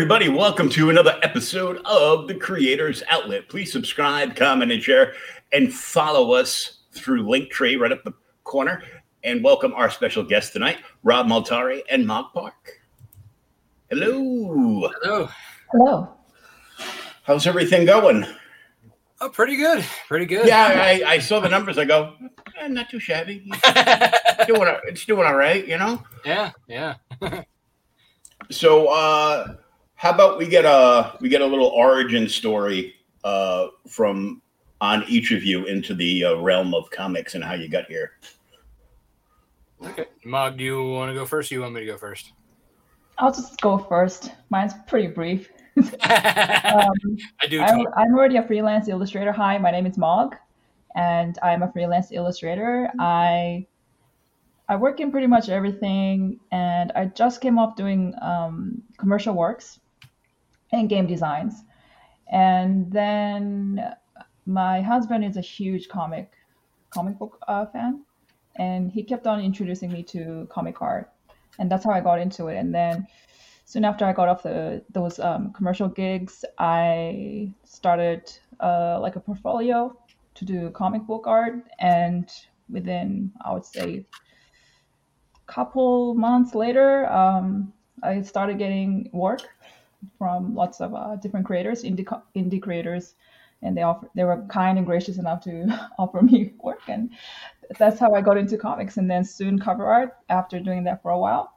Everybody, welcome to another episode of the Creators Outlet. Please subscribe, comment, and share, and follow us through Linktree right up the corner. And welcome our special guests tonight, Rob Multari and Mog Park. Hello. Hello. Hello. How's everything going? Oh, pretty good. Pretty good. Yeah, I, I saw the numbers. I go, eh, not too shabby. It's doing, it's doing all right, you know? yeah. Yeah. So, uh, how about we get a we get a little origin story uh, from on each of you into the uh, realm of comics and how you got here. Okay. Mog, do you want to go first? Or you want me to go first? I'll just go first. Mine's pretty brief. I do. I'm. I'm already a freelance illustrator. Hi, my name is Mog, and I'm a freelance illustrator. I I work in pretty much everything, and I just came off doing um, commercial works and game designs, and then my husband is a huge comic comic book uh, fan, and he kept on introducing me to comic art, and that's how I got into it. And then soon after I got off the those um, commercial gigs, I started uh, like a portfolio to do comic book art, and within I would say a couple months later, um, I started getting work from lots of uh, different creators, indie indie creators, and they offer they were kind and gracious enough to offer me work, and that's how I got into comics. And then soon cover art after doing that for a while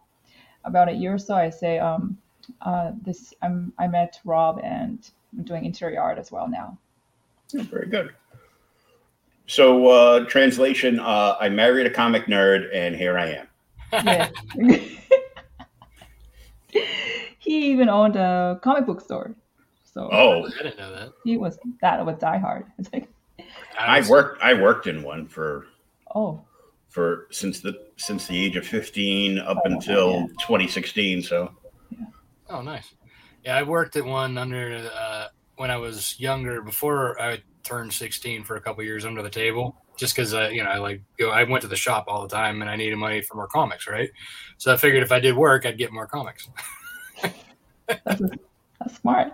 about a year or so, I say, um, uh, this I'm, I met Rob and I'm doing interior art as well now. Yeah, very good. So, uh, translation: uh, I married a comic nerd, and here I am. Yeah. he even owned a comic book store, so Oh, I didn't know that. he was that was diehard. It's like, I worked. I worked in one for oh, for since the since the age of fifteen up Oh, until yeah. 2016. So, Oh, nice. Yeah, I worked at one under uh, when I was younger, before I turned 16 for a couple years under the table, just because uh, you know I like go. I went to the shop all the time, and I needed money for more comics, right? So I figured if I did work, I'd get more comics. that's, that's smart.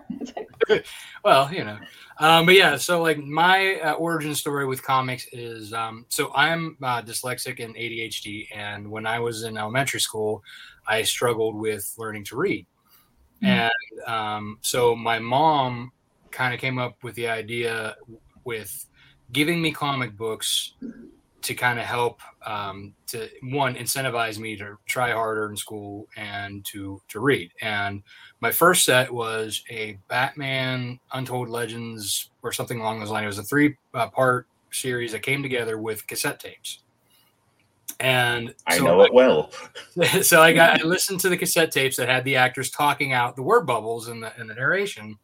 Well, you know, um, but yeah. So like my uh, origin story with comics is um, so I'm uh, dyslexic and ADHD, and when I was in elementary school, I struggled with learning to read, Mm. and um, so my mom kind of came up with the idea with giving me comic books to kind of help um, to one incentivize me to try harder in school and to to read. And my first set was a batman untold legends or something along those lines. It was a three uh, part series that came together with cassette tapes. And I so know it well. so I got I listened to the cassette tapes that had the actors talking out the word bubbles in the in the narration,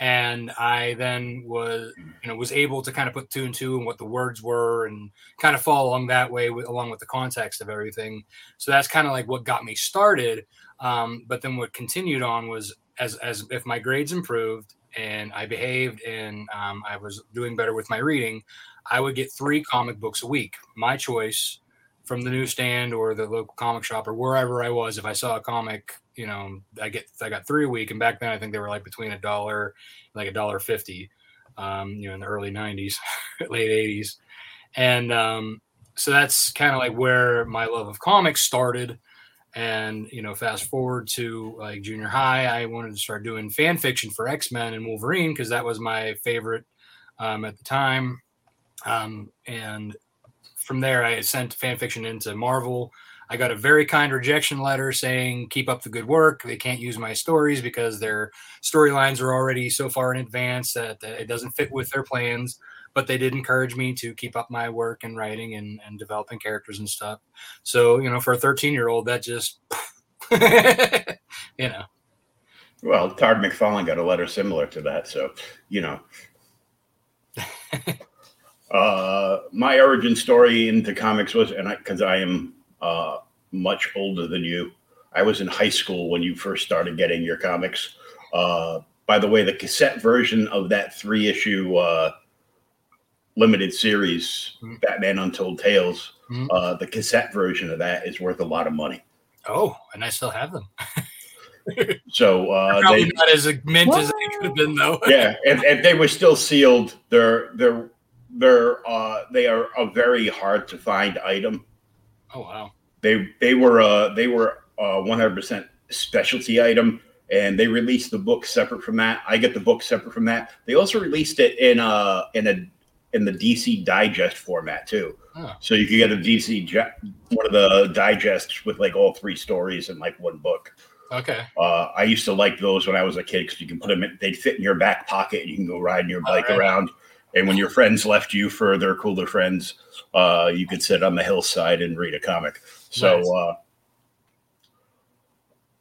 and I then was you know was able to kind of put two and two and what the words were and kind of follow along that way with, along with the context of everything. So that's kind of like what got me started. Um, but then what continued on was as as if my grades improved and I behaved and um, I was doing better with my reading, I would get three comic books a week, my choice from the newsstand or the local comic shop or wherever I was. If I saw a comic, you know, I get I got three a week, and back then I think they were like between a dollar, like a dollar fifty, um, you know, in the early '90s, late '80s, and um, so that's kind of like where my love of comics started. And you know, fast forward to like junior high, I wanted to start doing fan fiction for X Men and Wolverine because that was my favorite um, at the time. Um, and from there, I sent fan fiction into Marvel. I got a very kind rejection letter saying, keep up the good work. They can't use my stories because their storylines are already so far in advance that, that, it doesn't fit with their plans. But they did encourage me to keep up my work and writing and, and developing characters and stuff. So, you know, for a 13 year old, that just, you know. Well, Todd McFarlane got a letter similar to that. So, you know. Uh, my origin story into comics was, and I because I, I, am uh, much older than you, I was in high school when you first started getting your comics. Uh, by the way, the cassette version of that three issue uh, limited series, mm-hmm. Batman Untold Tales, mm-hmm. Uh, the cassette version of that is worth a lot of money. Oh, and I still have them. so uh, probably they, not as mint what? as they could have been, though. yeah, if, if they were still sealed, they're they're they're uh, they are a very hard to find item. Oh wow! They they were uh, they were a 100% specialty item, and they released the book separate from that. I get the book separate from that. They also released it in uh, in a in the DC Digest format too. Huh. So you could get a DC one of the digests with like all three stories in like one book. Okay. Uh, I used to like those when I was a kid because you can put them in, they'd fit in your back pocket and you can go riding your bike right. around. And when your friends left you for their cooler friends, uh, you could sit on the hillside and read a comic. So nice. uh,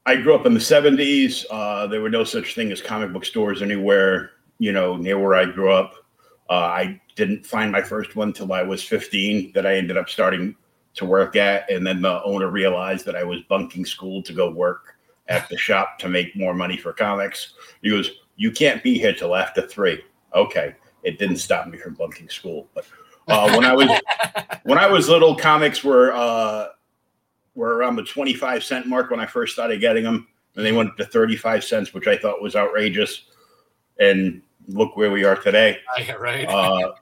I grew up in the 70s. Uh, there were no such thing as comic book stores anywhere, you know, near where I grew up. Uh, I didn't find my first one till I was 15 that I ended up starting to work at. And then the owner realized that I was bunking school to go work at the shop to make more money for comics. He goes, You can't be here till after three. Okay it didn't stop me from bunking school. But uh, when I was when I was little, comics were uh, were around the twenty five cent mark when I first started getting them, and they went to thirty five cents, which I thought was outrageous. And look where we are today. Yeah, right. uh,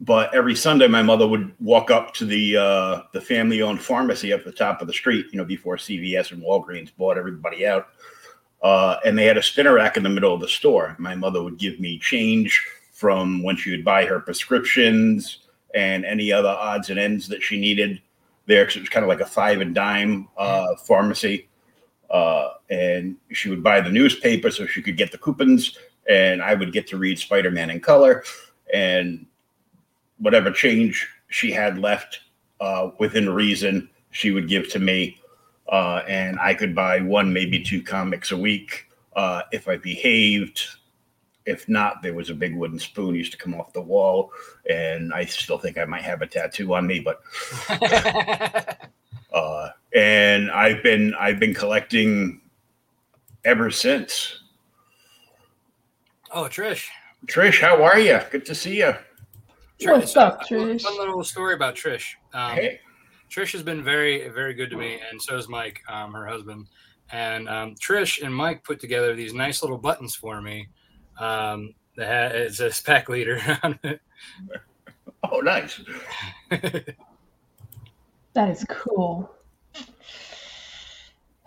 but every Sunday, my mother would walk up to the uh, the family owned pharmacy up the top of the street. You know, before CVS and Walgreens bought everybody out uh, and they had a spinner rack in the middle of the store. My mother would give me change from when she would buy her prescriptions and any other odds and ends that she needed there because it was kind of like a five and dime uh, pharmacy. Uh, and she would buy the newspaper so she could get the coupons, and I would get to read Spider Man in color. And whatever change she had left uh, within reason, she would give to me uh, and I could buy one, maybe two comics a week uh, if I behaved. If not, there was a big wooden spoon used to come off the wall, and I still think I might have a tattoo on me. But uh, and I've been I've been collecting ever since. Oh, Trish. Trish, how are you? Good to see you. Trish, What's up, Trish? One little story about Trish. Um, hey. Trish has been very, very good to me, and so is Mike, um, her husband. And um, Trish and Mike put together these nice little buttons for me. Um, that it says pack leader on it. Oh, nice. that is cool.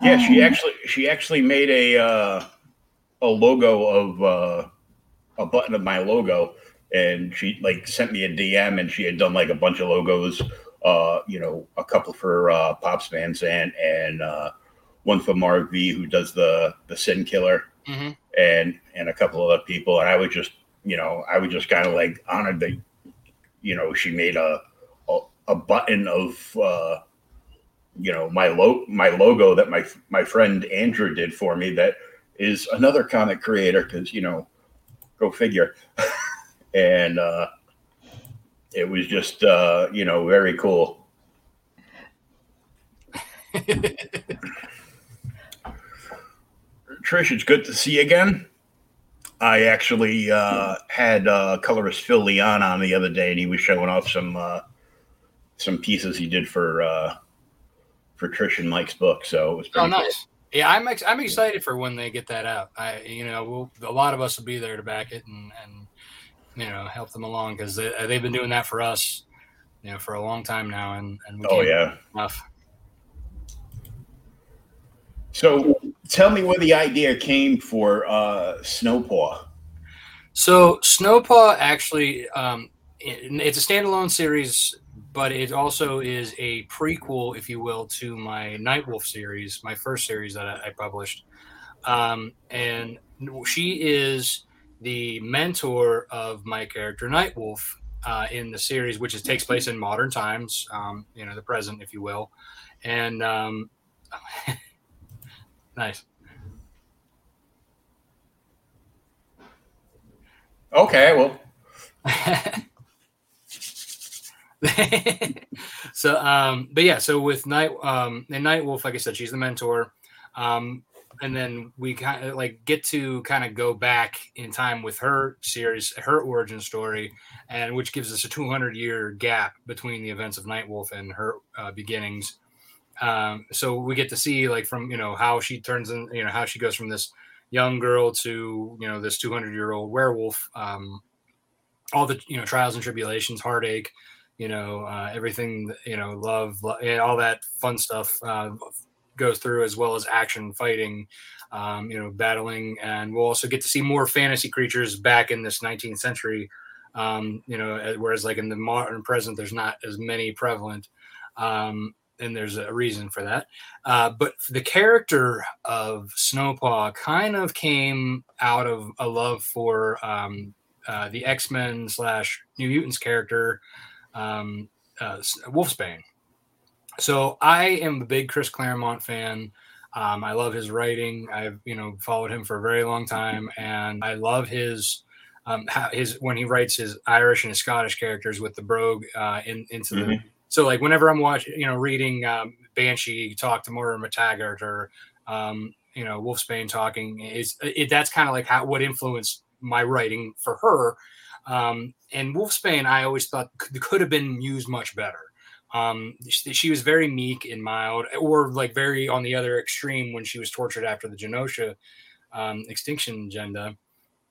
Yeah, she um, actually she actually made a uh, a logo of uh, a button of my logo, and she like sent me a DM, and she had done like a bunch of logos uh, you know, a couple for uh, Pops Van Zandt and uh, one for Marv V, who does the the Sin Killer, mm-hmm. and and a couple of other people. And I would just, you know, I would just kind of like honored that, you know, she made a, a a button of uh, you know my lo- my logo that my my friend Andrew did for me that is another comic creator because you know go figure and uh, it was just uh, you know very cool Trish, it's good to see you again. I actually uh, had uh, colorist Phil Leon on the other day, and he was showing off some uh, some pieces he did for uh, for Trish and Mike's book. So it was pretty. Oh, nice. Cool. Yeah, I'm ex- I'm excited for when they get that out. I you know we'll, a lot of us will be there to back it and and you know help them along because they, they've been doing that for us, you know, for a long time now, and and we oh yeah enough. So tell me where the idea came for uh, Snowpaw. So Snowpaw actually, um, it's a standalone series, but it also is a prequel, if you will, to my Nightwolf series, my first series that I, I published. Um, and she is the mentor of my character Nightwolf uh, in the series, which is, takes place in modern times, um, you know, the present, if you will. And um, Nice. Okay, well. so um but yeah so with night um and night wolf like i said she's the mentor um and then we kind of like get to kind of go back in time with her series her origin story and which gives us a 200 year gap between the events of night wolf and her uh, beginnings um, so we get to see like from you know how she turns in, you know how she goes from this young girl to you know this 200 year old werewolf. Um, all the you know trials and tribulations, heartache, you know uh, everything, you know love, love all that fun stuff uh, goes through as well as action, fighting, um, you know battling, and we'll also get to see more fantasy creatures back in this 19th century. Um, you know, whereas like in the modern present, there's not as many prevalent. Um, and there's a reason for that. Uh, but the character of Snowpaw kind of came out of a love for um, uh, the X Men slash New Mutants character, um, uh, Wolfsbane. So I am a big Chris Claremont fan. Um, I love his writing. I've you know followed him for a very long time, and I love his um, his when he writes his Irish and his Scottish characters with the brogue uh, in, into mm-hmm. the so like whenever I'm watching, you know, reading um, Banshee talk to Moira MacTaggert or um, you know Wolfsbane talking, is it, that's kind of like how what influenced my writing for her. Um, and Wolfsbane, I always thought could, could have been used much better. Um, she, she, was very meek and mild, or like very on the other extreme when she was tortured after the Genosha um, extinction agenda.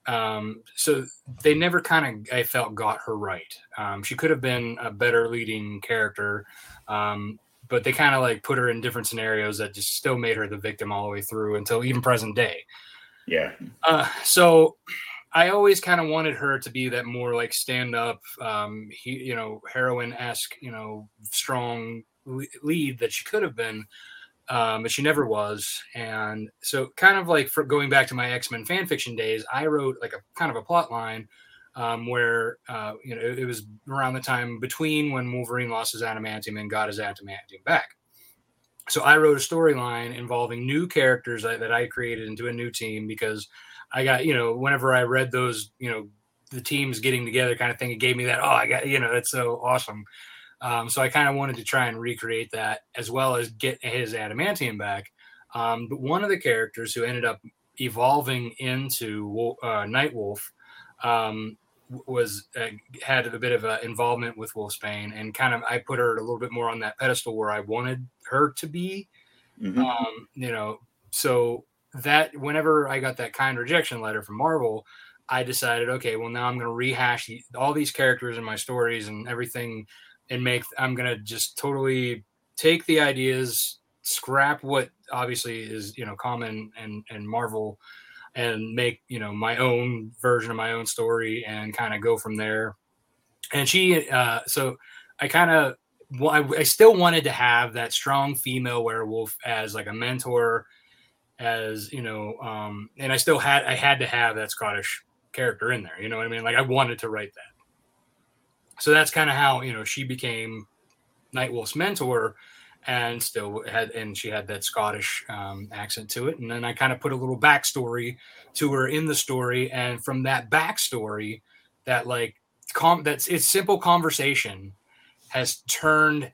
Um, so they never kind of, I felt, got her right. Um, she could have been a better leading character, um, but they kind of like put her in different scenarios that just still made her the victim all the way through until even present day. Yeah. Uh, so I always kind of wanted her to be that more like stand up, um, he, you know, heroine esque, you know, strong lead that she could have been um, but she never was. And so, kind of like for going back to my X Men fan fiction days, I wrote like a kind of a plot line um, where uh, you know it, it, was around the time between when Wolverine lost his adamantium and got his adamantium back. So I wrote a storyline involving new characters that, that I created into a new team because I got you know whenever I read those you know the teams getting together kind of thing, it gave me that oh I got you know that's so awesome. Um, so I kind of wanted to try and recreate that as well as get his adamantium back. Um, but one of the characters who ended up evolving into uh, Nightwolf um, was uh, had a bit of an involvement with Wolfsbane, and kind of I put her a little bit more on that pedestal where I wanted her to be. Mm-hmm. Um, you know, so that whenever I got that kind rejection letter from Marvel, I decided, okay, well now I'm going to rehash all these characters in my stories and everything and make i'm gonna just totally take the ideas scrap what obviously is you know common and and marvel and make you know my own version of my own story and kind of go from there. And she uh so i kind of Well, I still wanted to have that strong female werewolf as like a mentor as you know um and i still had i had to have that scottish character in there you know what i mean like i wanted to write that so that's kind of how you know she became Nightwolf's mentor, and still had and she had that Scottish um, accent to it. And then I kind of put a little backstory to her in the story, and from that backstory, that like com that's it's simple conversation has turned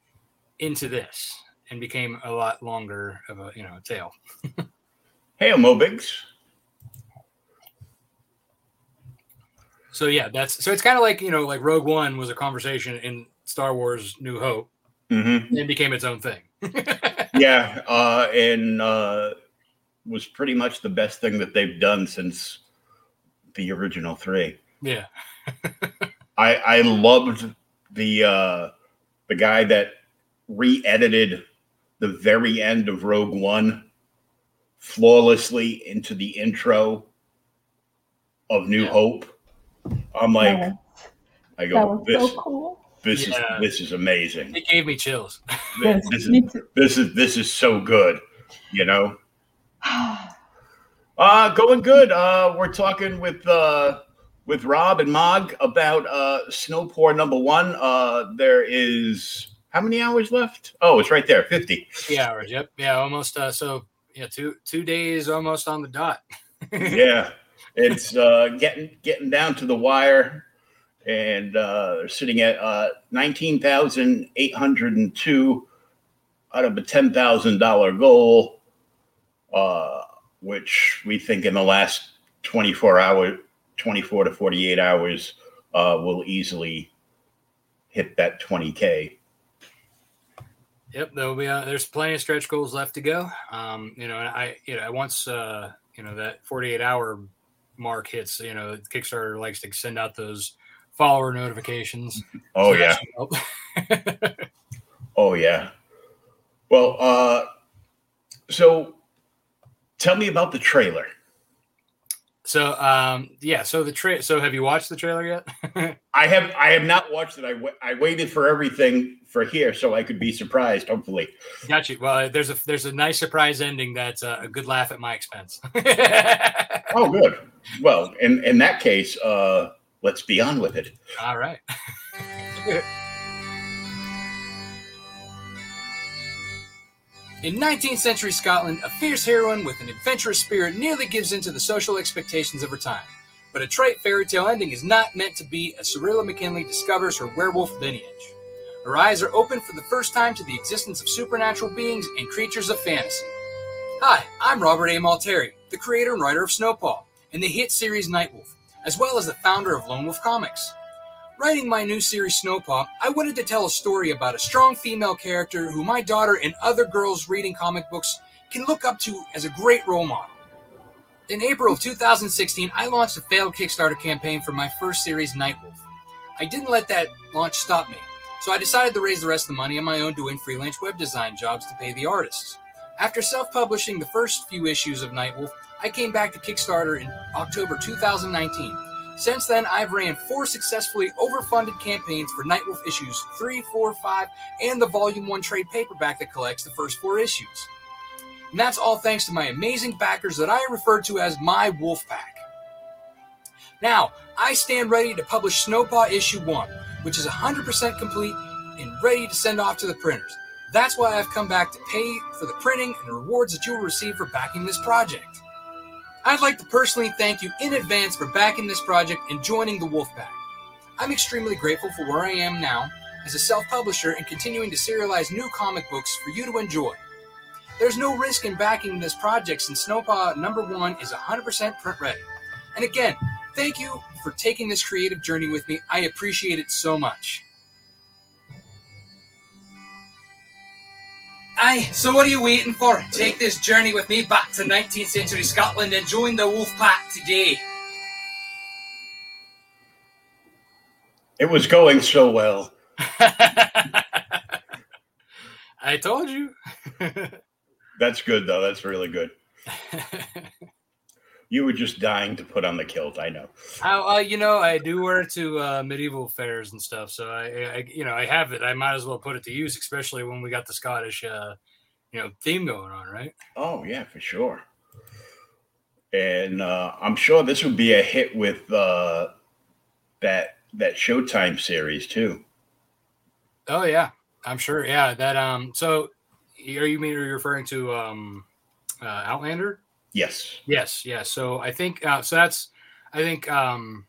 into this and became a lot longer of a you know tale. hey, Mo Biggs. So yeah, that's so it's kind of like you know like Rogue One was a conversation in Star Wars New Hope, mm-hmm. and became its own thing. yeah, uh, and uh, was pretty much the best thing that they've done since the original three. Yeah, I I loved the uh, the guy that re-edited the very end of Rogue One flawlessly into the intro of New yeah. Hope I'm like, yeah. I go, this, so cool. This yeah. is this is amazing. It gave me chills. this, this is this is this is so good, you know. Uh going good. Uh we're talking with uh with Rob and Mog about uh Snowpaw number one. Uh there is how many hours left? Oh, it's right there, 50. Three hours, yep. Yeah, almost uh so yeah, two two days almost on the dot. yeah it's uh, getting getting down to the wire, and uh, they're sitting at uh, nineteen thousand eight hundred and two out of a ten thousand dollar goal, uh, which we think in the last twenty four hour, twenty four to forty eight hours, uh, will easily hit that twenty k. Yep, there'll be uh, there's plenty of stretch goals left to go. Um, you know, I you know once uh, you know that 48 hour mark hits, you know, Kickstarter likes to send out those follower notifications. Oh so yeah. oh yeah. Well, uh so tell me about the trailer. So um yeah, so the tra- so have you watched the trailer yet? I have I have not watched it. I, w- I waited for everything for here so I could be surprised hopefully. Got you. Well, there's a there's a nice surprise ending that's a good laugh at my expense. oh good. Well, in in that case, uh let's be on with it. All right. In 19th century Scotland, a fierce heroine with an adventurous spirit nearly gives in to the social expectations of her time. But a trite fairy tale ending is not meant to be as Cirilla McKinley discovers her werewolf lineage. Her eyes are open for the first time to the existence of supernatural beings and creatures of fantasy. Hi, I'm Robert A. Multari, the creator and writer of Snowpaw and the hit series Nightwolf, as well as the founder of Lone Wolf Comics. Writing my new series Snowpaw, I wanted to tell a story about a strong female character who my daughter and other girls reading comic books can look up to as a great role model. In April of 2016, I launched a failed Kickstarter campaign for my first series, Nightwolf. I didn't let that launch stop me, so I decided to raise the rest of the money on my own doing freelance web design jobs to pay the artists. After self publishing the first few issues of Nightwolf, I came back to Kickstarter in October 2019 since then, I've ran four successfully overfunded campaigns for Nightwolf issues 3, 4, 5, and the Volume 1 trade paperback that collects the first four issues. And that's all thanks to my amazing backers that I refer to as my Wolf Pack. Now, I stand ready to publish Snowpaw Issue 1, which is 100% complete and ready to send off to the printers. That's why I've come back to pay for the printing and the rewards that you will receive for backing this project. I'd like to personally thank you in advance for backing this project and joining the Wolfpack. I'm extremely grateful for where I am now as a self publisher and continuing to serialize new comic books for you to enjoy. There's no risk in backing this project since Snowpaw number one is 100% print ready. And again, thank you for taking this creative journey with me. I appreciate it so much. Aye, so what are you waiting for? Take this journey with me back to 19th century Scotland and join the wolf pack today. It was going so well. I told you. That's good, though. That's really good. you were just dying to put on the kilt. I know. I, uh, you know, I do wear it to uh, medieval fairs and stuff. So I, I, you know, I have it. I might as well put it to use, especially when we got the Scottish, uh, you know, theme going on, right? Oh yeah, for sure. And uh, I'm sure this would be a hit with uh, that that Showtime series too. Oh yeah, I'm sure. Yeah, that um. So, are you mean are you referring to um, uh, Outlander? Yes. Yes. Yes. So I think uh, so. That's I think um,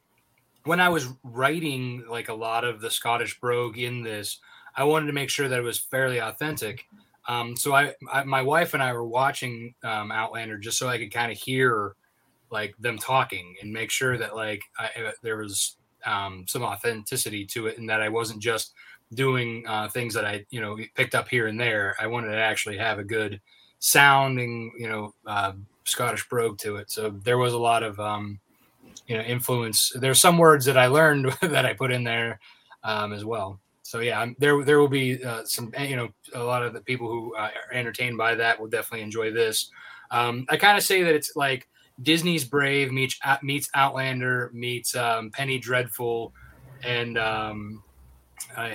when I was writing like a lot of the Scottish brogue in this, I wanted to make sure that it was fairly authentic. Um, so I, I, my wife and I were watching um, Outlander just so I could kind of hear like them talking and make sure that like I, there was um, some authenticity to it and that I wasn't just doing uh, things that I, you know, picked up here and there. I wanted to actually have a good sounding, you know, uh, Scottish brogue to it. So there was a lot of, um, you know, influence. There's some words that I learned that I put in there um, as well. So yeah, I'm, there there will be uh, some, eh, you know, a lot of the people who uh, are entertained by that will definitely enjoy this. Um, I kind of say that it's like Disney's Brave meets meets Outlander meets um, Penny Dreadful, and um, uh,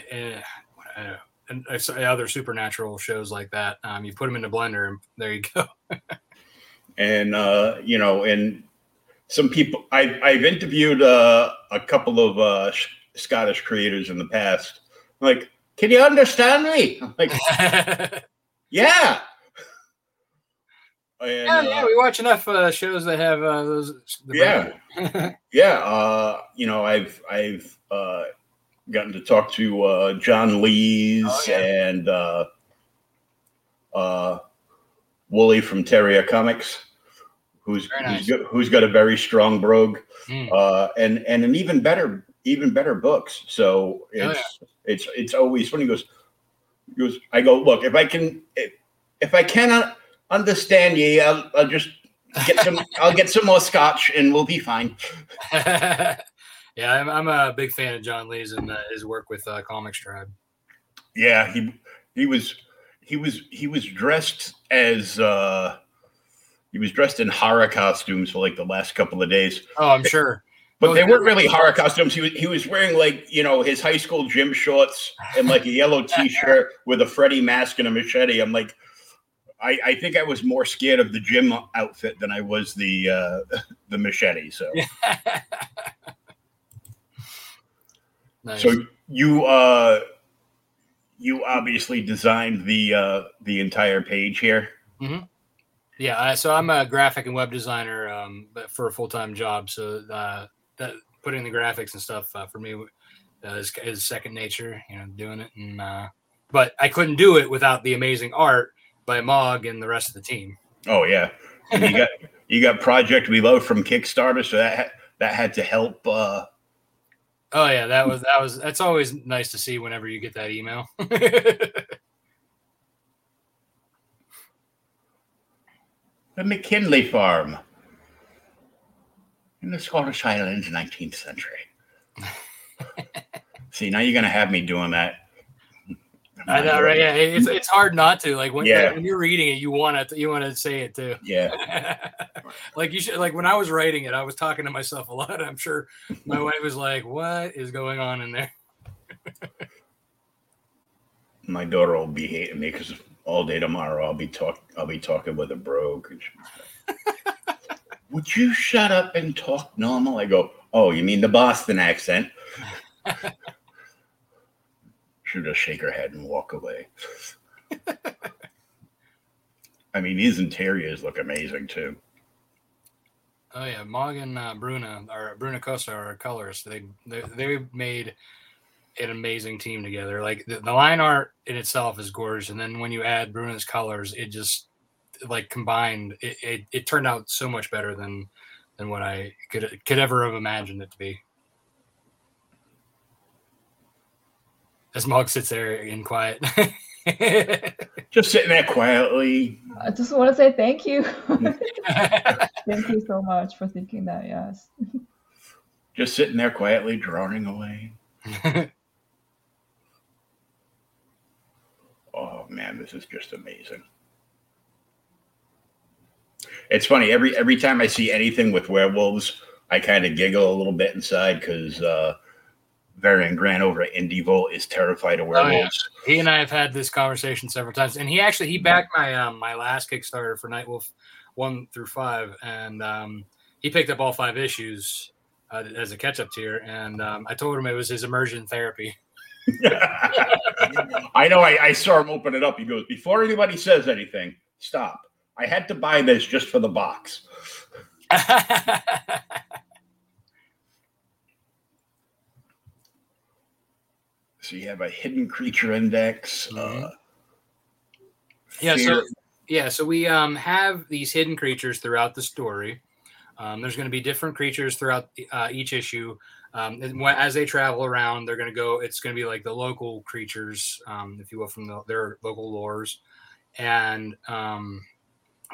uh, and other supernatural shows like that. Um, you put them in the blender, and there you go. and uh, you know, and some people I, I've interviewed uh, a couple of uh, Scottish creators in the past. Like, can you understand me? I'm like, yeah. And, yeah, yeah, uh, we watch enough uh, shows that have uh, those. Yeah, yeah. Uh, you know, I've I've uh, gotten to talk to uh, John Lees oh, yeah. and uh, uh, Wooly from Terrier Comics, who's nice. who's, got, who's got a very strong brogue, mm. uh, and and an even better even better books. So it's oh, yeah. it's it's always when he goes, he goes. I go look if I can if, if I cannot understand you, I'll, I'll just get some. I'll get some more scotch and we'll be fine. Yeah, I'm, I'm a big fan of John Lees and uh, his work with uh, ComixTribe. Yeah, he he was he was he was dressed as uh he was dressed in horror costumes for like the last couple of days. Oh, I'm sure. But they weren't really horror costumes. He was he was wearing like you know his high school gym shorts and like a yellow T-shirt with a Freddy mask and a machete. I'm like, I, I think I was more scared of the gym outfit than I was the uh, the machete. So Nice. So you uh you obviously designed the uh the entire page here. Mm-hmm. Yeah, so I'm a graphic and web designer, um, but for a full time job. So uh, that putting the graphics and stuff uh, for me uh, is, is, second nature. You know, doing it, and uh, but I couldn't do it without the amazing art by Mog and the rest of the team. Oh yeah, and you got you got Project We Love from Kickstarter, so that that had to help uh, Oh yeah, that was that was that's always nice to see whenever you get that email. the McKinley Farm in the Scottish Highlands, 19th century. see, now you're gonna have me doing that I know, right? Yeah, it's it's hard not to. Like when, yeah. when you're reading it, you want to you want to say it too. Yeah. like you should like when I was writing it, I was talking to myself a lot. I'm sure my wife was like, "What is going on in there?" my daughter will be hating me because all day tomorrow I'll be talk I'll be talking with a brogue. Would you shut up and talk normal? I go, "Oh, you mean the Boston accent?" She'll just shake her head and walk away. I mean, these interiors look amazing too. Oh yeah, Morgan uh, Bruna or Bruna Costa are colors. They they they made an amazing team together. Like the, the, line art in itself is gorgeous, and then when you add Bruna's colors, it just like combined. It, it, it turned out so much better than than what I could could ever have imagined it to be. as Mog sits there in quiet. just sitting there quietly. I just want to say thank you. thank you so much for thinking that. Yes. Just sitting there quietly, drawing away. oh man, this is just amazing. It's funny every every time I see anything with werewolves, I kind of giggle a little bit inside because uh, Varian Grant over at Indievolt is terrified of werewolves. Oh, yeah. He and I have had this conversation several times, and he actually he backed my um, my last Kickstarter for Nightwolf one through five, and um, he picked up all five issues uh, as a catch up tier, and um, I told him it was his immersion therapy. I know. I, I saw him open it up. He goes, "Before anybody says anything, stop. I had to buy this just for the box." so you have a hidden creature index. Mhm. Uh, Yeah, so yeah, so we um, have these hidden creatures throughout the story. Um, there's going to be different creatures throughout uh, each issue. Um, as they travel around, they're going to go. It's going to be like the local creatures, um, if you will, from the, their local lores. And um,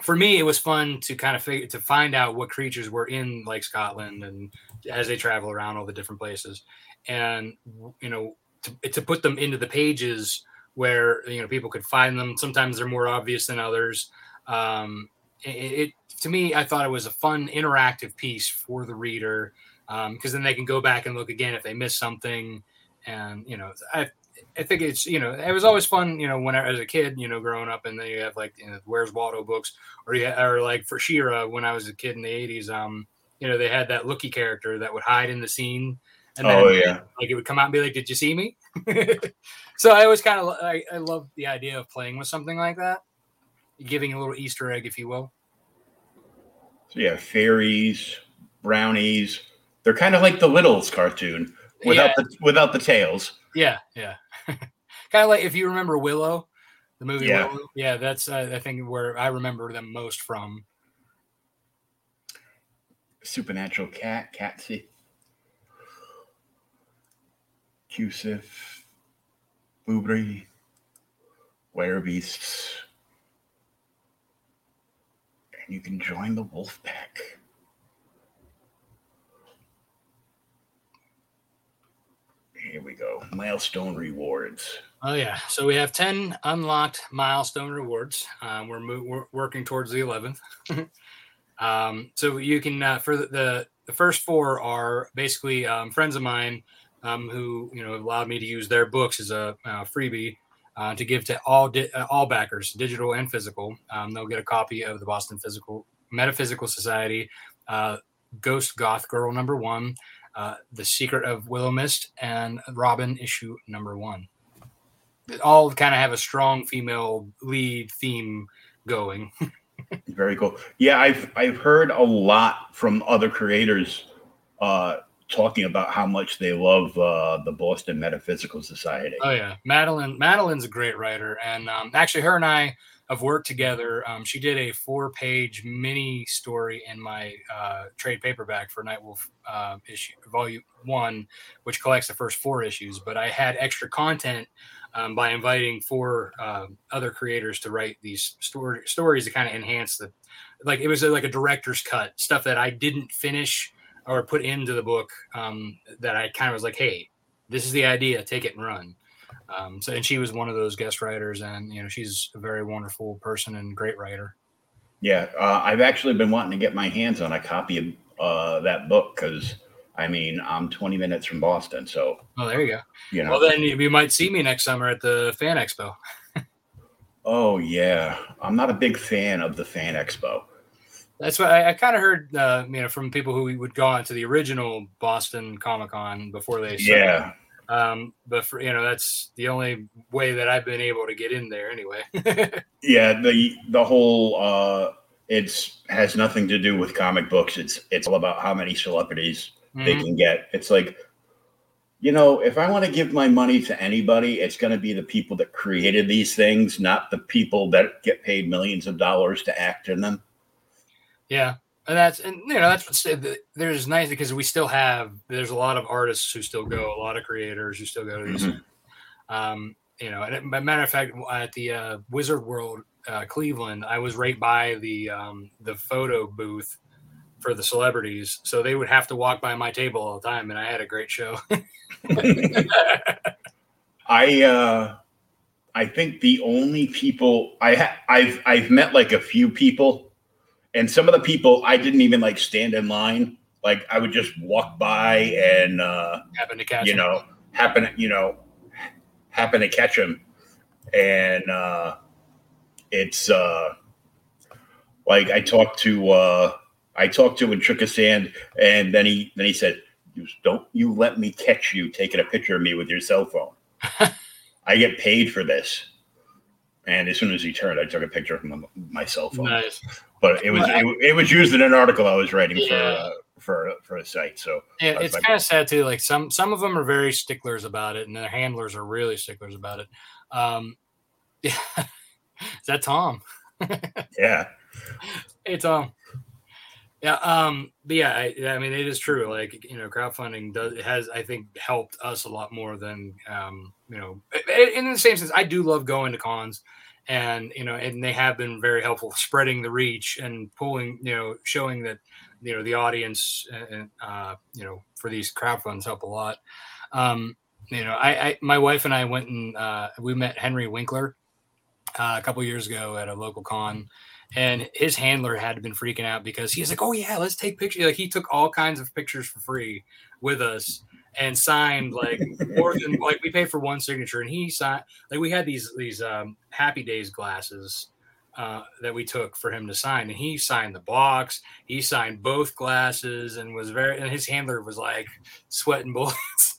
for me, it was fun to kind of figure to find out what creatures were in like Scotland and as they travel around all the different places, and you know to, to put them into the pages where you know people could find them. Sometimes they're more obvious than others. Um, it, it to me, I thought it was a fun interactive piece for the reader because then they can go back and look again if they miss something. And you know, I I think it's you know it was always fun you know when I, as a kid you know growing up and then you have like you know, Where's Waldo books or you or like for She-Ra when I was a kid in the eighties um you know they had that Loo-Kee character that would hide in the scene and then oh yeah. like it would come out and be like, "Did you see me?" so I always kind of I, I love the idea of playing with something like that, giving a little Easter egg, if you will. So yeah, fairies, brownies. They're kind of like the Littles cartoon without yeah, the without the tails. yeah, yeah. kind of like if you remember Willow, the movie Yeah. Willow. Yeah, that's uh, I think where I remember them most from. Supernatural cat, Catsy, Cusif, Boobrie, Werebeasts. And you can join the wolf pack. Here we go. Milestone rewards. Oh yeah, so we have ten unlocked milestone rewards. Um, we're, mo- we're working towards the eleventh. um, so you can uh, for the, the the first four are basically um, friends of mine um, who you know allowed me to use their books as a uh, freebie uh, to give to all di- uh, all backers, digital and physical. Um, they'll get a copy of the Boston Physical Metaphysical Society, uh, Ghost Goth Girl number one, uh, The Secret of Willow Mist, and Robin issue number one. They all kind of have a strong female lead theme going. Very cool. Yeah, I've I've heard a lot from other creators uh, talking about how much they love uh, the Boston Metaphysical Society. Oh yeah, Madeline. Madeline's a great writer, and um, actually, her and I have worked together. Um, she did a four-page mini story in my uh, trade paperback for Nightwolf uh, issue volume one, which collects the first four issues. But I had extra content um, by inviting four um other creators to write these story, stories to kind of enhance the, like it was a, like a director's cut stuff that I didn't finish or put into the book um, that I kind of was like, hey, this is the idea, take it and run. Um, so, and she was one of those guest writers, and you know, she's a very wonderful person and great writer. Yeah, uh, I've actually been wanting to get my hands on a copy of uh, that book because I mean I'm 20 minutes from Boston, so Oh, there you go. you know. Well, then you, might see me next summer at the Fan Expo. oh yeah, I'm not a big fan of the Fan Expo. That's what I, I kind of heard, uh, you know, from people who would go on to the original Boston Comic Con before they. Yeah, Um, but for, you know, that's the only way that I've been able to get in there anyway. yeah. The the whole uh, it's has nothing to do with comic books. It's it's all about how many celebrities they Mhm. can get. It's like, you know, if I want to give my money to anybody, it's going to be the people that created these things, not the people that get paid millions of dollars to act in them. Yeah, and that's and you know that's what's there's nice because we still have there's a lot of artists who still go, a lot of creators who still go to these. Um, you know, and it- matter of fact, at the uh, Wizard World uh, Cleveland, I was right by the um, the photo booth for the celebrities, so they would have to walk by my table all the time, and I had a great show. I uh I think the only people I ha- I've I've met like a few people and some of the people I didn't even like stand in line. Like I would just walk by and uh Happened to catch you him. know happen you know happen to catch him and uh it's uh like I talked to uh I talked to him and shook his hand and then he then he said you don't you let me catch you taking a picture of me with your cell phone I get paid for this. And as soon as he turned, I took a picture of my, my cell phone. Nice. But it was it, it was used in an article I was writing for uh, for for a site. So Yeah, it's kind of sad too. Like some some of them are very sticklers about it, and their handlers are really sticklers about it. Um, yeah, is that Tom? yeah, Hey Tom. Yeah, um, but yeah, I, I mean, it is true. Like you know, crowdfunding does it has I think helped us a lot more than um, you know. a- In the same sense, I do love going to cons, and you know, and they have been very helpful, spreading the reach and pulling, you know, showing that you know the audience, and uh, you know, for these crowdfunds help a lot. Um, you know, I, I my wife and I went and uh, we met Henry Winkler uh, a couple years ago at a local con and his handler had been freaking out because he's like, "Oh yeah, let's take pictures." Like he took all kinds of pictures for free with us and signed like more than like we paid for one signature, and he signed like we had these these um, Happy Days glasses uh, that we took for him to sign, and he signed the box. He signed both glasses and was very. And his handler was like sweating bullets.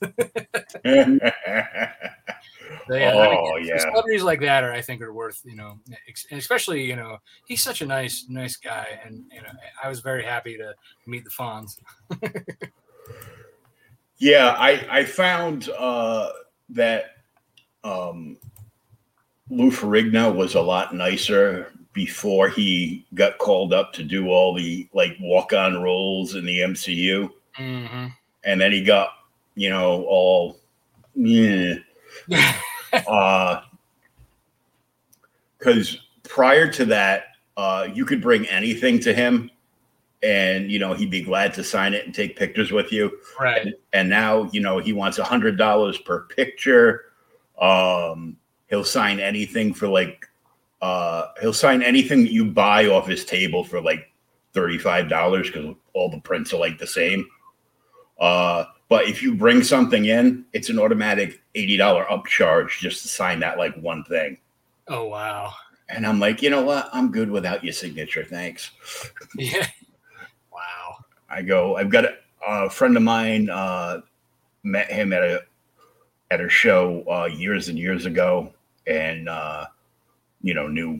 But yeah, I mean, Oh, yeah. celebrities like that are, I think, are worth you know, ex- especially you know, he's such a nice, nice guy, and you know, I was very happy to meet the Fonz. yeah. I I found uh, that um, Lou Ferrigno was a lot nicer before he got called up to do all the like walk on roles in the MCU, Mm-hmm. and then he got you know all yeah. uh because prior to that uh you could bring anything to him and you know he'd be glad to sign it and take pictures with you. Right. and now you know he wants a hundred dollars per picture. Um he'll sign anything for like uh he'll sign anything that you buy off his table for like $35 because all the prints are like the same. Uh but if you bring something in it's an automatic $80 upcharge just to sign that like one thing. Oh wow. and i'm like you know what? I'm good without your signature. Thanks. Yeah. I go. I've got a, a friend of mine. Uh, met him at a at a show uh, years and years ago, and uh, you know knew.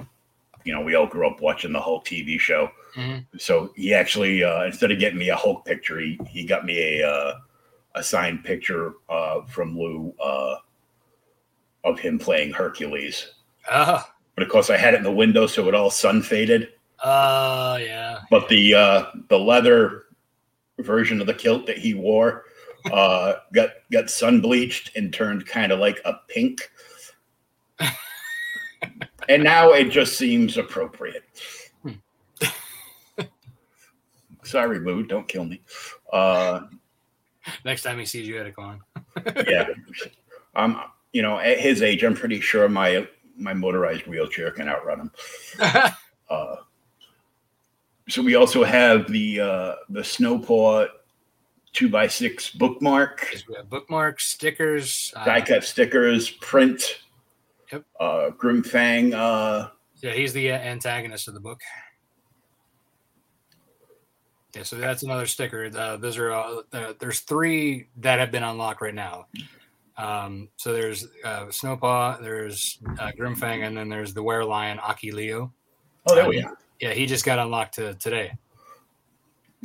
You know, we all grew up watching the Hulk TV show. Mhm. So he actually, uh, instead of getting me a Hulk picture, he, he got me a uh, a signed picture uh, from Lou uh, of him playing Hercules. Oh. But of course, I had it in the window, so it all sun faded. Oh yeah. but the uh the leather version of the kilt that he wore uh got got sun bleached and turned kind of like a pink. And now it just seems appropriate. Sorry Boo, don't kill me. Uh Next time he sees you at a con. yeah. I'm you know at his age i'm pretty sure my my motorized wheelchair can outrun him. Uh, so we also have the uh, the Snowpaw two by six bookmark, we have bookmarks, stickers. Uh, die cut stickers, print. Yep. Uh, Grimfang. Uh, yeah, he's the uh, antagonist of the book. Yeah, so that's another sticker. Uh, those are uh, uh, there's three that have been unlocked right now. Um, so there's uh, Snowpaw, there's uh, Grimfang, and then there's the Were Lion Aki Leo. oh, there we are. Yeah, he just got unlocked to, today.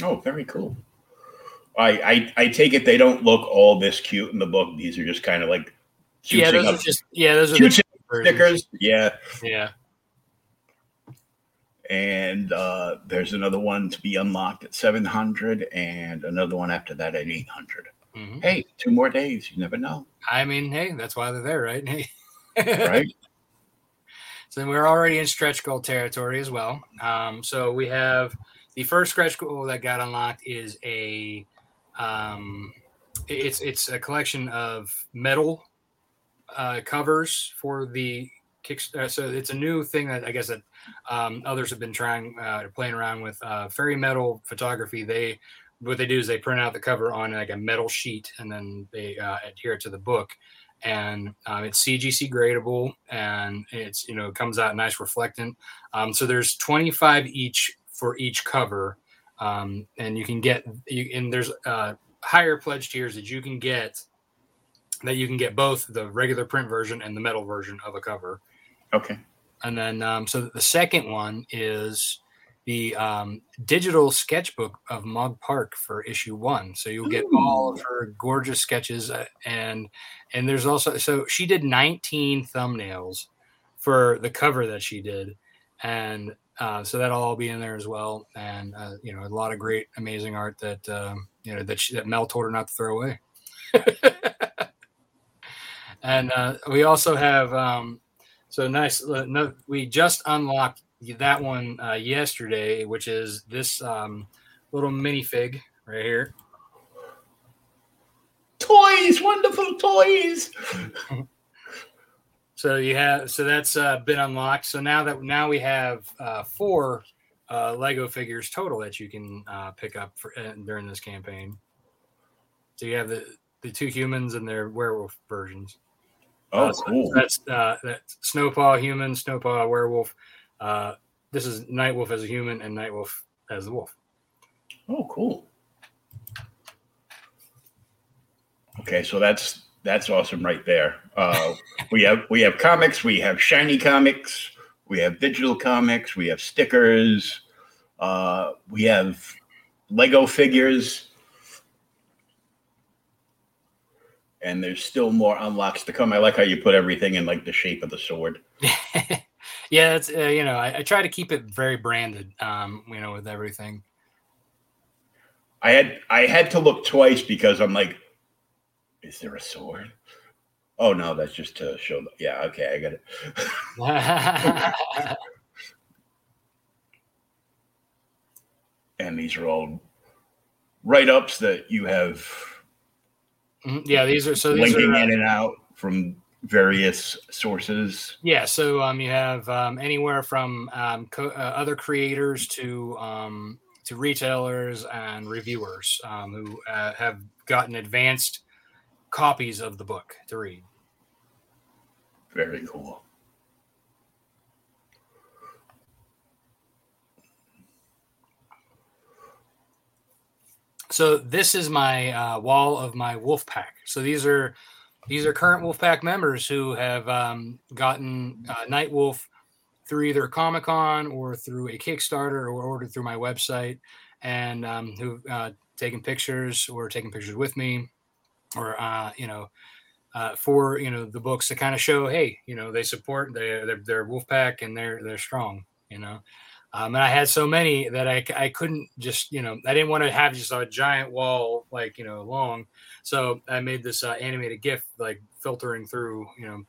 Oh, very cool. I, I I take it they don't look all this cute in the book. These are just kind of like yeah, those up are just yeah, those are the cute cheap versions. stickers. Yeah, Yeah, and uh, there's another one to be unlocked at 700, and another one after that at 800. hmm Hey, two more days. You never know, I mean, hey, that's why they're there, right? Hey. right? So we're already in stretch goal territory as well. Um, so we have the first stretch goal that got unlocked is a um, it's it's a collection of metal uh, covers for the. Uh, so it's a new thing that I guess that um, others have been trying uh, playing around with. Uh, Fairy Metal Photography. They what they do is they print out the cover on like a metal sheet and then they uh, adhere it to the book and um, it's CGC gradable and it's you know it comes out nice reflectant. Um, so there's 25 each for each cover, um, and you can get you, and there's uh, higher pledge tiers that you can get that you can get both the regular print version and the metal version of a cover. Okay. And then, um, so the second one is the um, digital sketchbook of Mog Park for issue one. So you'll get Ooh. all of her gorgeous sketches, uh, and and there's also so she did 19 thumbnails for the cover that she did, and uh, so that'll all be in there as well. And uh, you know, a lot of great, amazing art that um, you know that she, that Mel told her not to throw away. and uh, we also have um, so nice. Uh, no, we just unlocked that one uh, yesterday, which is this um, little minifig right here. Toys, wonderful toys. so you have so that's uh, been unlocked. So now that now we have uh, four uh, Lego figures total that you can uh, pick up for, uh, during this campaign. So you have the the two humans and their werewolf versions. Oh, uh, cool. That's uh, that's Snowpaw human, Snowpaw werewolf. Uh, this is Nightwolf as a human and Nightwolf as the wolf. Oh, cool. Okay, so that's that's awesome right there. Uh, we have we have comics, we have shiny comics, we have digital comics, we have stickers, uh, we have Lego figures. and there's still more unlocks to come. I like how you put everything in like the shape of the sword. yeah, it's uh, you know I, I, try to keep it very branded, um, you know, with everything. I had I had to look twice because I'm like, is there a sword? Oh no, that's just to show. The, yeah, okay, I got it. and these are all write ups that you have Mm-hmm. Yeah, these are so these linking are, uh, in and out from various sources. Yeah, so um, you have um, anywhere from um, co- uh, other creators to um, to retailers and reviewers um, who uh, have gotten advanced copies of the book to read. Very cool. So this is my uh, wall of my wolf pack. So these are these are current Wolfpack members who have um, gotten uh, Night Wolf through either Comic Con or through a Kickstarter or ordered through my website, and um, who've uh, taken pictures or taken pictures with me, or uh, you know, uh, for you know the books to kind of show, hey, you know, they support they they're, they're Wolfpack and they're they're strong, you know. Um, and I had so many that I, I couldn't just, you know, I didn't want to have just a giant wall, like, you know, long. So I made this uh, animated GIF, like filtering through, you know,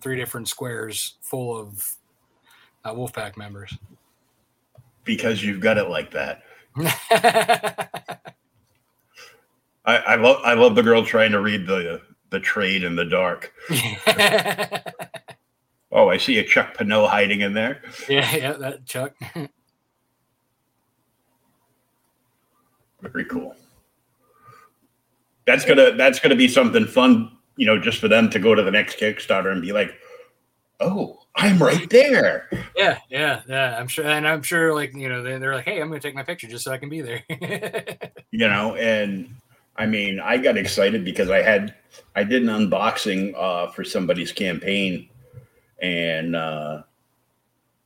three different squares full of uh, Wolfpack members. Because you've got it like that. I, I love I love the girl trying to read the the trade in the dark. Oh, I see a Chuck Pinot hiding in there. Yeah, yeah, that Chuck. Very cool. That's gonna that's gonna be something fun, you know, just for them to go to the next Kickstarter and be like, "Oh, I'm right there." Yeah, yeah, yeah. I'm sure, and I'm sure, like you know, they, they're like, "Hey, I'm gonna take my picture just so I can be there." you know, and I mean, I got excited because I had I did an unboxing uh, for somebody's campaign and uh,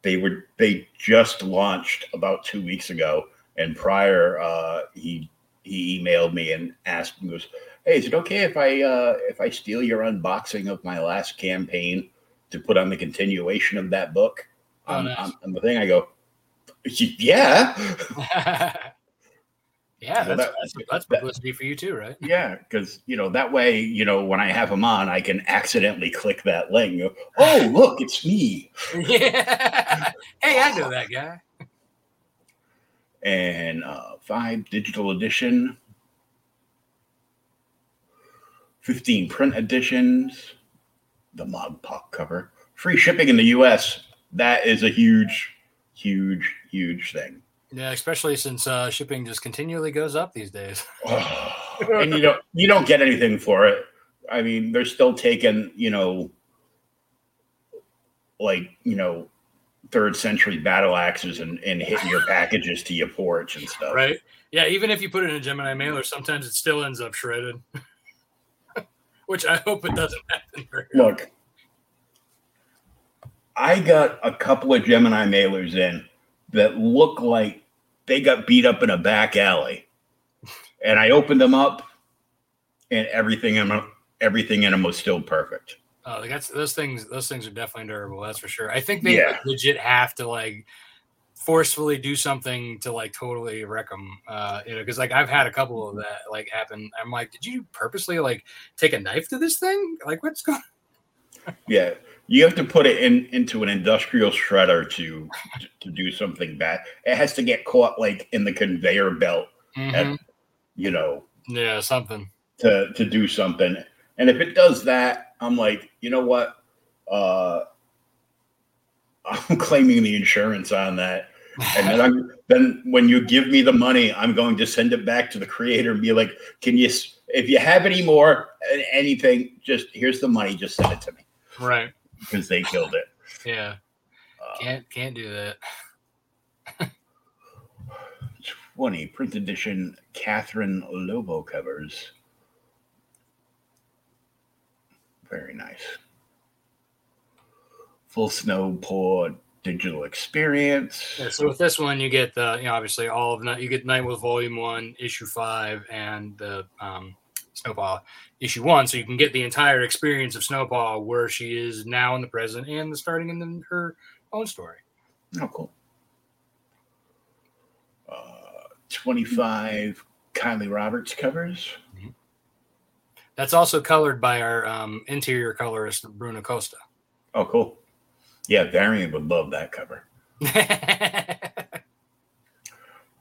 they were they just launched about two weeks ago. And prior, uh, he he emailed me and asked me, "Was hey, is it okay if I uh, if I steal your unboxing of my last campaign to put on the continuation of that book?" Oh, um, nice. on the thing, I go, "Yeah." Yeah, that's, that, that's, that's publicity that, for you too, right? Yeah, because you know that way, you know, when I have him on, I can accidentally click that link. Go, oh, look, it's me. yeah. Hey, I know that guy. And uh, five digital edition, fifteen print editions, the Mog Park cover, free shipping in the U.S. That is a huge, huge, huge thing. Yeah, especially since uh, shipping just continually goes up these days. oh, and you don't you don't get anything for it. I mean, they're still taking you know, like you know, third century battle axes and, and hitting your packages to your porch and stuff. Right. Yeah. Even if you put it in a Gemini mailer, sometimes it still ends up shredded. which I hope it doesn't happen. Look, I got a couple of Gemini mailers in that look like they got beat up in a back alley, and I opened them up, and everything in them, everything in them was still perfect. Oh, that's those things. Those things are definitely durable. That's for sure. I think they Yeah. legit have to like forcefully do something to like totally wreck them. Uh, you know, because like I've had a couple of that like happen. I'm like, did you purposely like take a knife to this thing? Like, what's going? Yeah, you have to put it in into an industrial shredder to to do something bad. It has to get caught like in the conveyor belt, Mhm. and you know, Yeah, something. to to do something. And if it does that, I'm like, you know what? Uh, I'm claiming the insurance on that. And then, I'm, then when you give me the money, I'm going to send it back to the creator and be like, can you, if you have any more, anything, just here's the money, just send it to me right. because they killed it. Yeah. Uh, Can't can't do that. 20 print edition Catherine Lobo covers. Very nice. Full Snowpaw digital experience. Yeah, so with this one, you get the you know obviously all of Night. You get Nightwolf Volume One, Issue Five, and the um, Snowpaw Issue One. So you can get the entire experience of Snowpaw, where she is now in the present and the starting in the, her own story. Oh, cool. Uh, 25 Kylie Roberts covers. That's also colored by our um, interior colorist Bruno Costa. Oh, cool. Yeah, Varian would love that cover.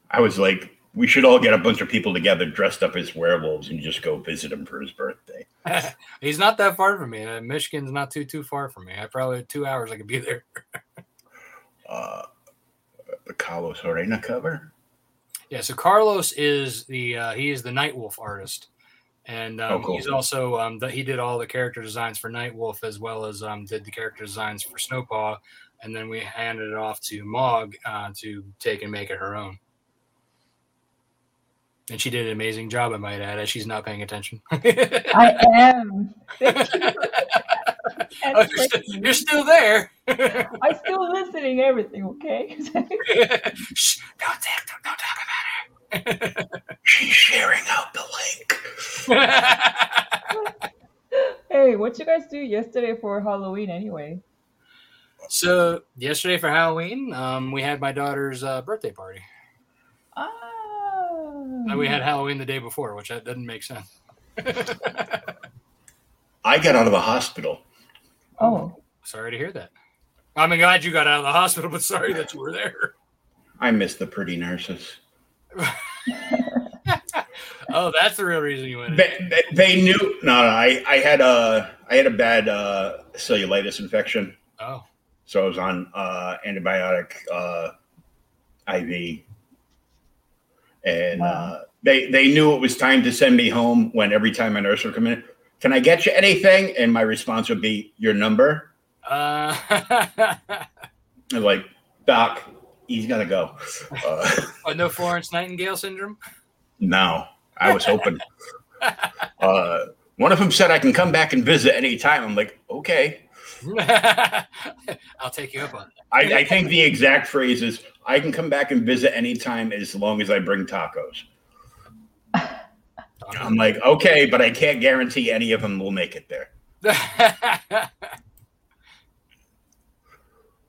I was like, we should all get a bunch of people together dressed up as werewolves and just go visit him for his birthday. He's not that far from me. Uh, Michigan's not too too far from me. I probably two hours I could be there. Uh, the Carlos Herrera cover. Yeah, so Carlos is the uh, he is the Nightwolf artist, and um, Oh, cool. he's also um, the, he did all the character designs for Nightwolf as well as um, did the character designs for Snowpaw, and then we handed it off to Mog uh, to take and make it her own. And she did an amazing job, I might add, as she's not paying attention. I am. Oh, you're, still, you're still there. I'm still listening. Everything okay? Shh, don't, talk, don't, don't talk about She's sharing out the link. hey, what you guys do yesterday for Halloween anyway? So yesterday for Halloween, um, we had my daughter's uh, birthday party. Ah. And we had Halloween the day before, which that doesn't make sense. I got out of the hospital. Oh, sorry to hear that. I'm glad you got out of the hospital, but sorry that you were there. I miss the pretty nurses. Oh, that's the real reason you went. They, they, knew. No, no, I, I had a I had a bad uh, cellulitis infection, Oh, so I was on uh, antibiotic uh, IV, and Wow. uh, they they knew it was time to send me home. When every time a nurse would come in, can I get you anything? And my response would be your number. uh, like, Doc, he's got to go. Uh, oh, no Florence Nightingale syndrome. no, I was hoping. uh, one of them said I can come back and visit anytime. I'm like, okay. I'll take you up on I, I think the exact phrase is, I can come back and visit anytime as long as I bring tacos. I'm like, okay, but I can't guarantee any of them will make it there.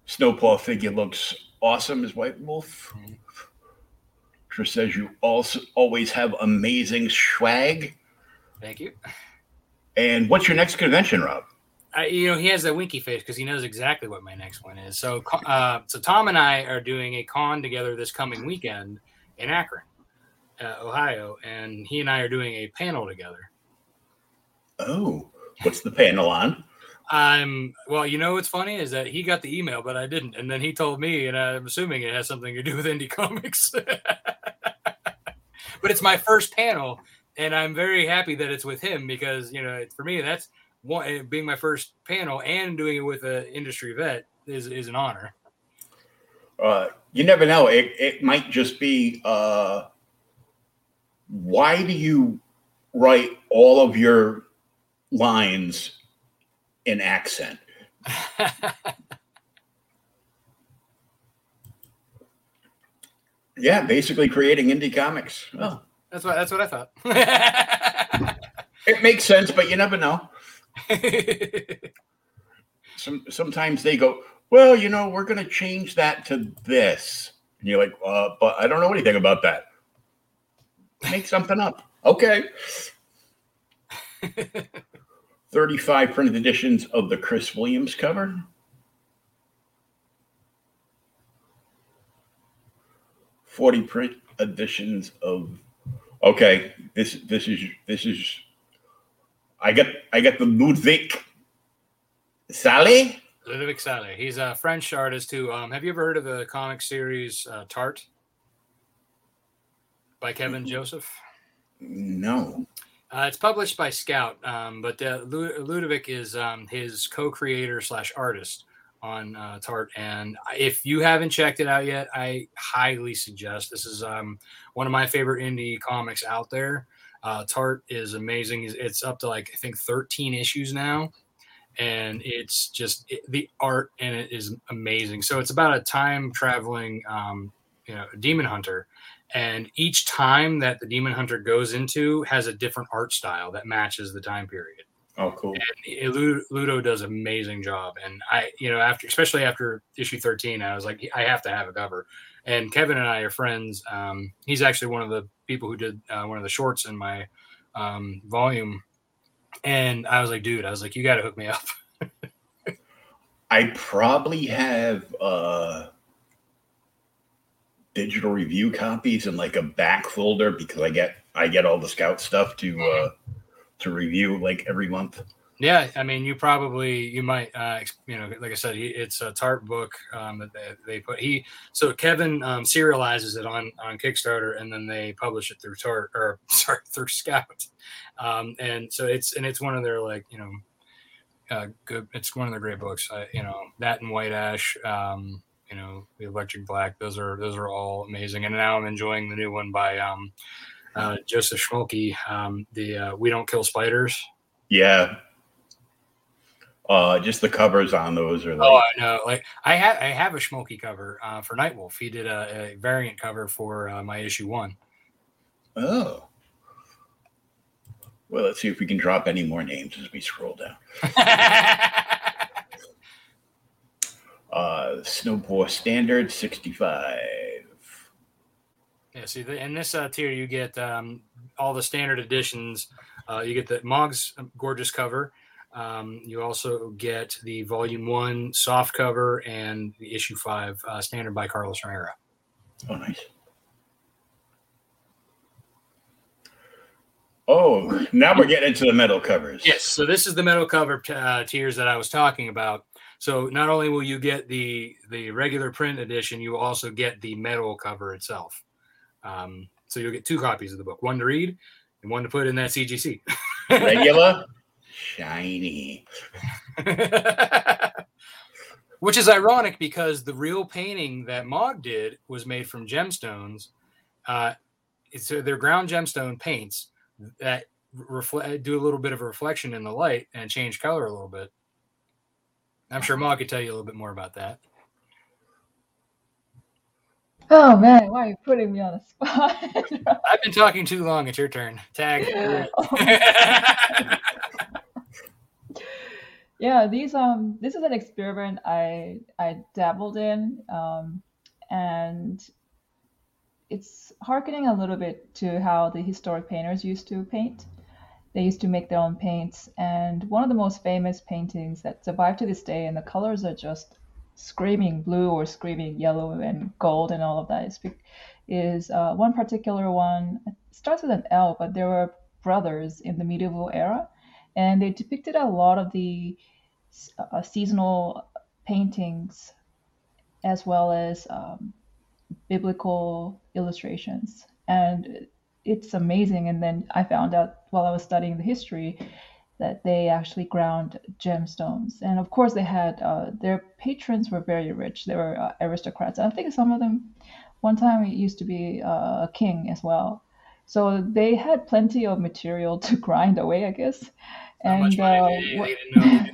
Snowpaw figure looks awesome as White Wolf. Trish says you also always have amazing swag. Thank you. And what's your next convention, Rob? I, you know, he has that winky face because he knows exactly what my next one is. So, uh, so Tom and I are doing a con together this coming weekend in Akron, uh, Ohio, and he and I are doing a panel together. Oh, what's the panel on? I'm well. You know what's funny is that he got the email, but I didn't, and then he told me, and I'm assuming it has something to do with indie comics. but it's my first panel, and I'm very happy that it's with him because you know, for me, that's one being my first panel and doing it with an industry vet is is an honor. Uh, you never know. It, it might just be uh, why do you write all of your lines in accent. yeah, basically creating indie comics. Oh, that's what that's what I thought. it makes sense, but you never know. Some sometimes they go, well, you know, we're going to change that to this, and you're like, uh, but I don't know anything about that. Make something up, okay? 35 printed editions of the Chris Williams cover. Forty print editions of. Okay, this this is this is. I get I get the Ludwig Sally. Ludovic Sallee. He's a French artist who. Um, have you ever heard of the comic series uh, Tart by Kevin Joseph? No. Uh, it's published by Scout, um, but uh, Ludovic is um, his co-creator slash artist on uh, Tart. And if you haven't checked it out yet, I highly suggest. This is um, one of my favorite indie comics out there. Uh, Tart is amazing. It's up to like I think 13 issues now, and it's just it, the art in it is amazing. So it's about a time traveling, um, you know, demon hunter and each time that the demon hunter goes into has a different art style that matches the time period. Oh cool. And ludo does an amazing job. And i you know after especially after issue 13 i was like i have to have a cover. And kevin and i are friends. Um, he's actually one of the people who did uh, one of the shorts in my um, volume. And i was like dude i was like you got to hook me up. I probably have uh digital review copies in like a back folder because I get I get all the scout stuff to mm-hmm. uh to review like every month. Yeah, I mean, you probably you might uh, you know, like I said, it's a Tart book um, that they, put. He so Kevin um, serializes it on on Kickstarter, and then they publish it through Tart or sorry through Scout, um, and so it's and it's one of their like you know, uh, good. It's one of their great books. I, you know that and White Ash. Um, you know the electric black those are those are all amazing and now i'm enjoying the new one by um, uh, Joseph Schmalke um, the uh, we don't kill spiders yeah uh, just the covers on those are like oh I know like I have I have a Schmalke cover uh, for Nightwolf. He did a, a variant cover for uh, my issue one. Oh, well, let's see if we can drop any more names as we scroll down. Uh, Snowpaw Standard 65. Yeah, see, the, in this uh, tier, you get um, all the standard editions. Uh, you get the Mog's gorgeous cover. Um, you also get the Volume 1 soft cover and the Issue 5 uh, standard by Carlos Herrera. Oh, nice. Oh, now we're getting into the metal covers. Yes, so this is the metal cover t- uh, tiers that I was talking about. So not only will you get the the regular print edition, you will also get the metal cover itself. Um, so you'll get two copies of the book, one to read and one to put in that CGC. Regular, shiny. Which is ironic because the real painting that Mog did was made from gemstones. Uh, it's uh, they're ground gemstone paints that reflect do a little bit of a reflection in the light and change color a little bit. I'm sure Mog could tell you a little bit more about that. Oh man, why are you putting me on the spot? I've been talking too long. It's your turn. Tag. yeah, these um, this is an experiment I I dabbled in, um, and it's harkening a little bit to how the historic painters used to paint. They used to make their own paints, and one of the most famous paintings that survive to this day, and the colors are just screaming blue or screaming yellow and gold and all of that, is, is uh, one particular one. It starts with an L, but there were brothers in the medieval era, and they depicted a lot of the uh, seasonal paintings as well as um, biblical illustrations. And it's amazing. And then I found out while I was studying the history that they actually ground gemstones. And of course, they had uh, their patrons were very rich. They were uh, aristocrats. I think some of them, one time, it used to be uh, a king as well. So they had plenty of material to grind away, I guess. And uh,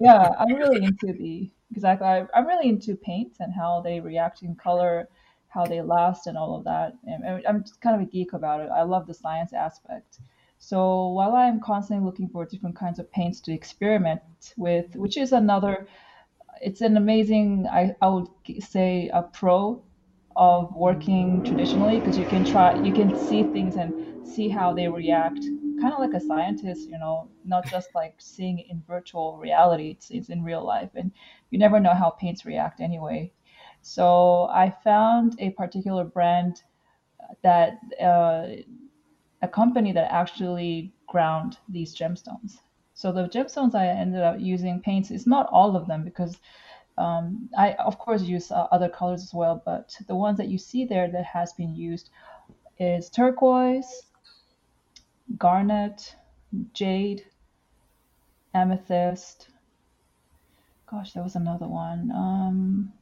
yeah, I'm really into the exactly. I, I'm really into paints and how they react in color, how they last, and all of that. And I'm kind of a geek about it. I love the science aspect. So while I'm constantly looking for different kinds of paints to experiment with, which is another, it's an amazing, I, I would say, a pro of working traditionally because you can try, you can see things and see how they react, kind of like a scientist, you know, not just like seeing in virtual reality, it's, it's in real life. And you never know how paints react anyway. So I found a particular brand that uh, a company that actually ground these gemstones. So the gemstones I ended up using paints is not all of them because um, I of course use uh, other colors as well, but the ones that you see there that has been used is turquoise, garnet, jade, amethyst. Gosh, there was another one. Um,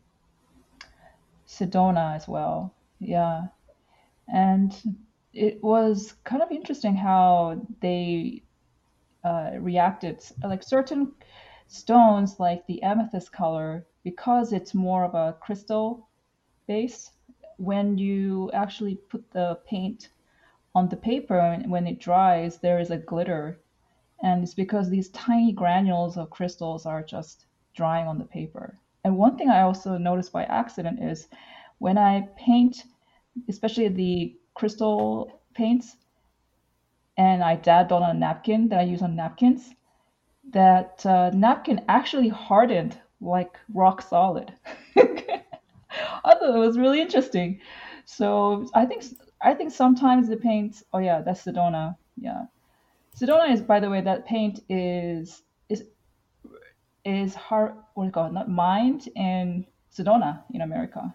Sedona as well. Yeah. And it was kind of interesting how they uh, reacted. Like certain stones, like the amethyst color, because it's more of a crystal base, when you actually put the paint on the paper and when it dries, there is a glitter. And it's because these tiny granules of crystals are just drying on the paper. And one thing I also noticed by accident is when I paint, especially the crystal paints and I dabbed on a napkin that I use on napkins, that uh, napkin actually hardened like rock solid. I thought it was really interesting. So I think I think sometimes the paints. Oh yeah, that's Sedona. Yeah, Sedona is by the way that paint is is is hard. What do you? Not mined in Sedona in America.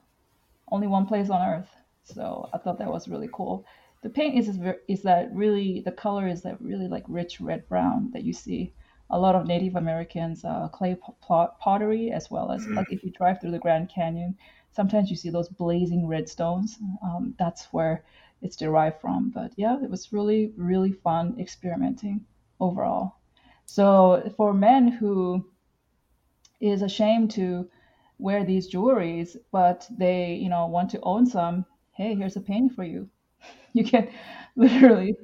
Only one place on earth. So I thought that was really cool. The paint is is that really the color is that really like rich red brown that you see a lot of Native Americans uh, clay pottery as well as mm-hmm. like if you drive through the Grand Canyon, sometimes you see those blazing red stones. Um, that's where it's derived from. But yeah, it was really really fun experimenting overall. So for men who is ashamed to wear these jewelries, but they you know want to own some, hey, here's a painting for you. You can literally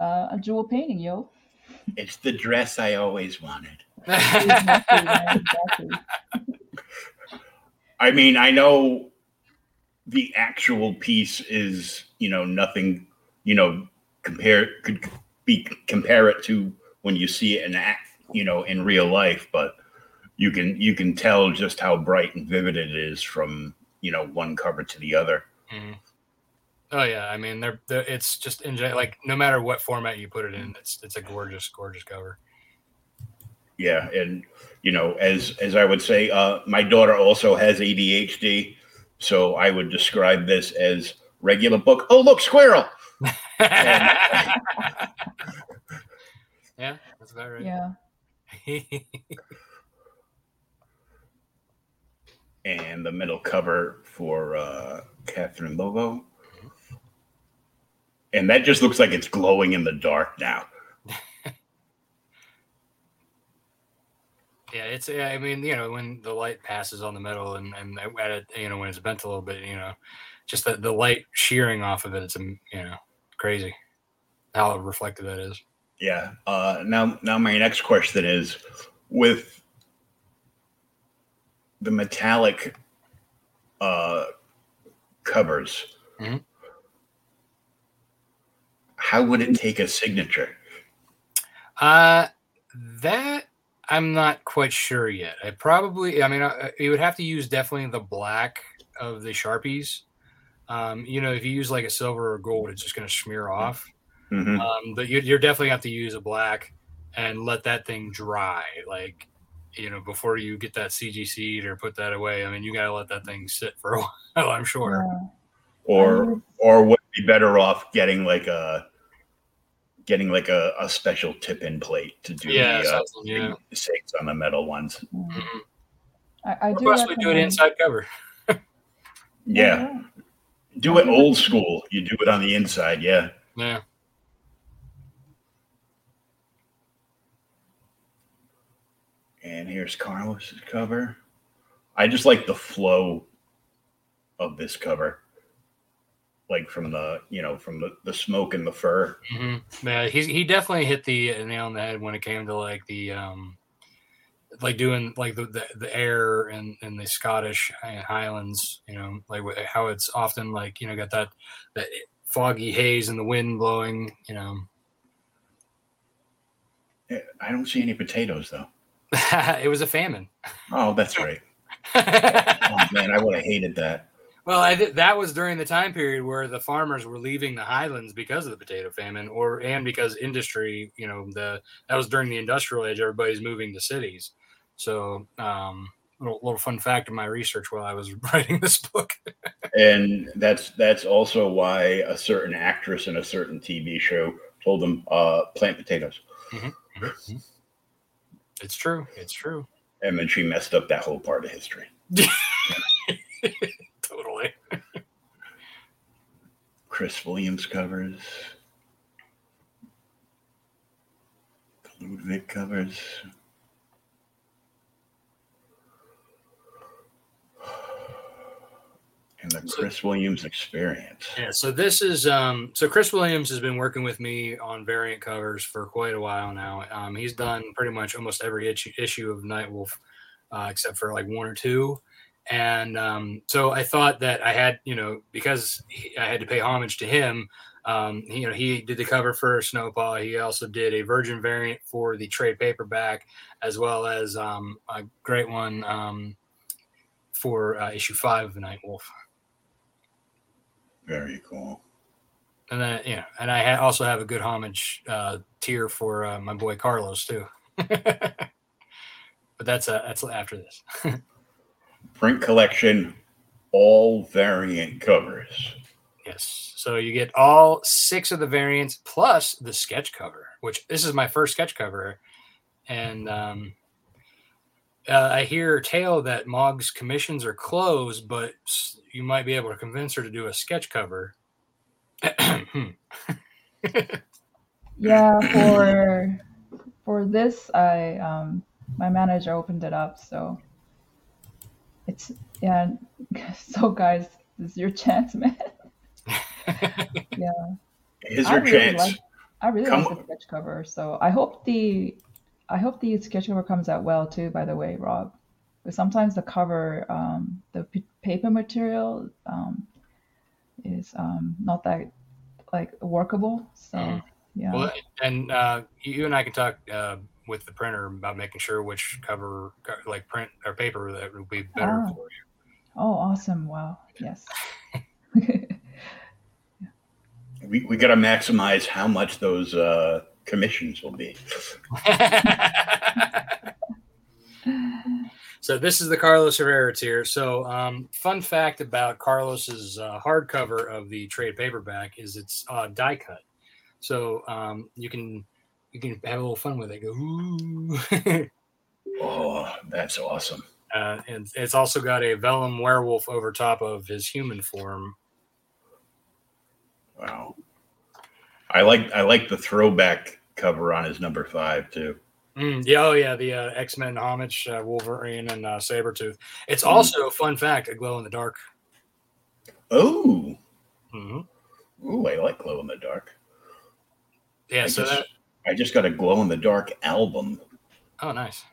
uh, a jewel painting, yo. It's the dress I always wanted. exactly, I mean, I know the actual piece is, you know, nothing, you know, compare could be compare it to when you see it in act, you know, in real life, but you can you can tell just how bright and vivid it is from, you know, one cover to the other. Mm-hmm. Oh yeah, I mean they're, they're it's just in like no matter what format you put it in, it's it's a gorgeous gorgeous cover. Yeah, and you know, as as I would say, uh, my daughter also has ADHD, so I would describe this as regular book. Oh, look, squirrel. yeah, that's about right. Yeah. and the middle cover for uh, Catherine Lovo and that just looks like it's glowing in the dark now. yeah, it's. I mean, you know, when the light passes on the metal and and at it, you know, when it's bent a little bit, you know, just the the light shearing off of it, it's you know crazy how reflective that is. Yeah. Uh, now, now my next question is with the metallic uh, covers. Mm-hmm how would it take a signature? Uh, that I'm not quite sure yet. I probably, I mean, I, you would have to use definitely the black of the Sharpies. Um, you know, if you use like a silver or gold, it's just going to smear off. Mm-hmm. Um, but you, you're definitely have to use a black and let that thing dry. Like, you know, before you get that CG or put that away. I mean, you got to let that thing sit for a while, I'm sure. Yeah. Or, or would be better off getting like a getting like a, a special tip in plate to do yeah, the, uh, yeah. sakes on the metal ones. Mm-hmm. I, I do possibly do it inside cover. yeah. yeah. Do it old school. You do it on the inside, yeah. Yeah. And here's Carlos's cover. I just like the flow of this cover. Like from the, you know, from the, the smoke and the fur. Mm-hmm. Yeah, he's he definitely hit the nail on the head when it came to like the um like doing like the the, the air and in the Scottish Highlands, you know, like how it's often like you know got that that foggy haze and the wind blowing, you know. I don't see any potatoes though. it was a famine. Oh, that's right. oh man, I would have hated that. Well, I th- that was during the time period where the farmers were leaving the highlands because of the potato famine, or and because industry, you know, the that was during the industrial age. Everybody's moving to cities, so um, little, little fun fact of my research while I was writing this book. and that's that's also why a certain actress in a certain TV show told them uh, plant potatoes. Mm-hmm. Mm-hmm. It's true. It's true. And then she messed up that whole part of history. totally. Chris Williams covers. Ludwig covers. and the Chris Williams experience. Yeah, so this is um so Chris Williams has been working with me on variant covers for quite a while now. Um, he's done pretty much almost every issue, issue of Nightwolf, uh, except for like one or two. And um, so I thought that I had, you know, because he, I had to pay homage to him. Um, he, you know, he did the cover for Snowpaw. He also did a Virgin variant for the trade paperback, as well as um, a great one um, for uh, issue five of the Nightwolf. Very cool. And then, you know, and I ha- also have a good homage uh, tier for uh, my boy Carlos too. but that's uh, that's after this. Print collection, all variant covers. Yes. So you get all six of the variants plus the sketch cover, which this is my first sketch cover, and um, uh, I hear tale that Mog's commissions are closed, but you might be able to convince her to do a sketch cover. yeah, for for this, I um, my manager opened it up, so it's yeah. So guys, this is your chance, man. yeah, here's your really chance. Like, I really Come like the sketch cover, so I hope the I hope the sketch cover comes out well too. By the way, Rob, because sometimes the cover, um, the p- paper material um, is um, not that like workable. So mm. yeah. Well, and uh, you and I can talk uh, with the printer about making sure which cover, like print or paper, that would be better oh. for you. Oh, awesome! Wow. Yes. we we got to maximize how much those. Uh, commissions will be. so this is the Carlos Herrera tier. So um, fun fact about Carlos's uh, hardcover of the trade paperback is it's uh, die cut. So um, you can you can have a little fun with it. Go. oh, that's awesome. Uh, and it's also got a vellum werewolf over top of his human form. Wow. I like I like the throwback cover on his number five too. Mm, yeah, oh yeah, the uh, X Men homage, uh, Wolverine and uh, Sabretooth. It's mm. also a fun fact a glow in the dark. Oh, mm-hmm. oh, I like glow in the dark. Yeah, I so just, that I just got a glow in the dark album. Oh, nice.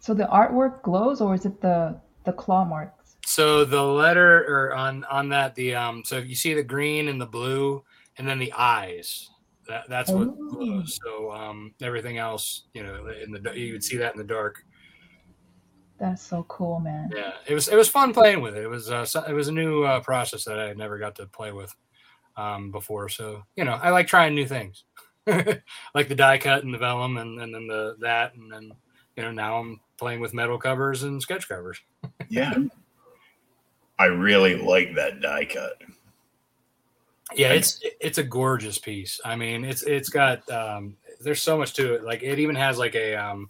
So the artwork glows, or is it the the claw marks? So the letter or on on that the um so you see the green and the blue and then the eyes that that's what oh. glows. So um everything else, you know, in the you would see that in the dark. That's so cool, man. Yeah, it was it was fun playing with it. It was uh, it was a new uh, process that I never got to play with um, before. So you know, I like trying new things, like the die cut and the vellum, and, and then the that, and then you know now I'm playing with metal covers and sketch covers. yeah, I really like that die cut. Yeah, it's it's a gorgeous piece. I mean, it's it's got um, there's so much to it. Like it even has like a um,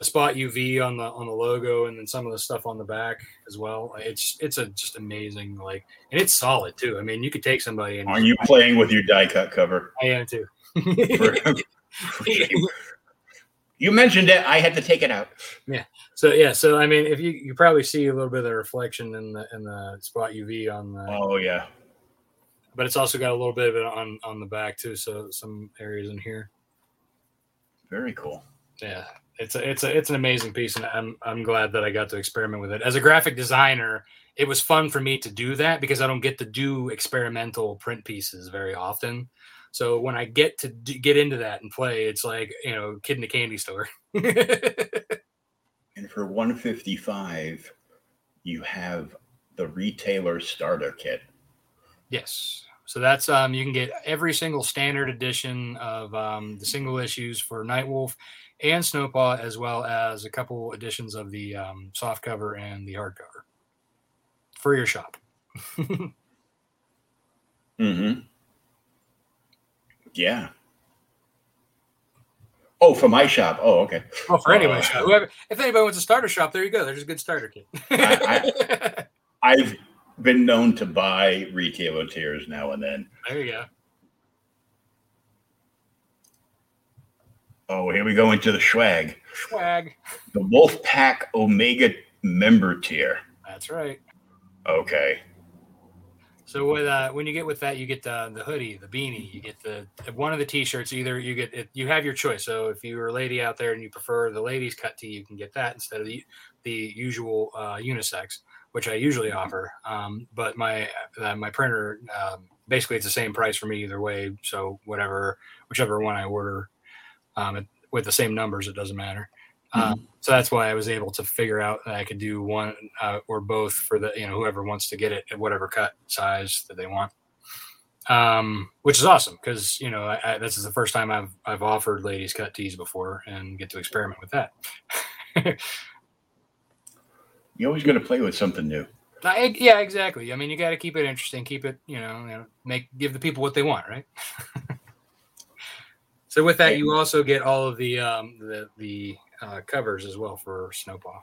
a spot UV on the on the logo, and then some of the stuff on the back as well. It's it's a just amazing like, and it's solid too. I mean, you could take somebody. And Are you playing with your die cut cover? I am too. You mentioned it. I had to take it out. Yeah. So yeah. So I mean, if you you probably see a little bit of the reflection in the in the spot UV on the, Oh yeah. but it's also got a little bit of it on on the back too. So some areas in here. Very cool. Yeah. It's a it's a it's an amazing piece, and I'm I'm glad that I got to experiment with it. As a graphic designer, it was fun for me to do that because I don't get to do experimental print pieces very often. So when I get to d- get into that and play, it's like you know, kid in a candy store. And for 155, you have the retailer starter kit. Yes. So that's um you can get every single standard edition of um, the single issues for Nightwolf and Snowpaw, as well as a couple editions of the um, soft cover and the hardcover for your shop. Mm-hmm. Yeah. Oh, for my shop. Oh, okay. Well, for anybody, Uh, shop. Whoever, if anybody wants a starter shop, there you go. There's a good starter kit. I- I've been known to buy retailer tiers now and then. there you go. Oh, here we go into the swag. Swag. The Wolfpack Omega member tier. That's right. Okay. So with uh, when you get with that, you get the the hoodie, the beanie, you get the one of the t-shirts. Either you get it, you have your choice. So if you're a lady out there and you prefer the ladies cut tee, you can get that instead of the the usual uh, unisex, which I usually offer. Um, but my uh, my printer um, basically it's the same price for me either way. So whatever, whichever one I order, um, it, with the same numbers, it doesn't matter. Um, so that's why I was able to figure out that I could do one uh, or both for the you know whoever wants to get it at whatever cut size that they want. Um, which is awesome because you know I, I, this is the first time I've I've offered ladies cut tees before and get to experiment with that. You always got to play with something new. I, yeah, exactly. I mean, you got to keep it interesting, keep it you know, you know, make give the people what they want, right? so with that, you also get all of the um, the the uh, covers as well for Snowpaw,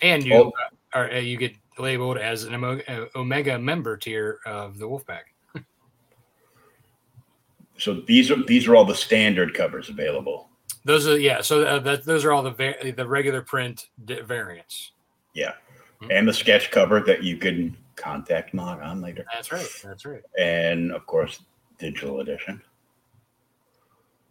and you Oh. uh, are uh, you get labeled as an uh, Omega member tier of the Wolfpack. So these are these are all the standard covers available. Those are yeah. So that those are all the va- the regular print di- variants. Yeah. Mhm. And the sketch cover that you can contact Mog on later. That's right. That's right. And of course, digital edition.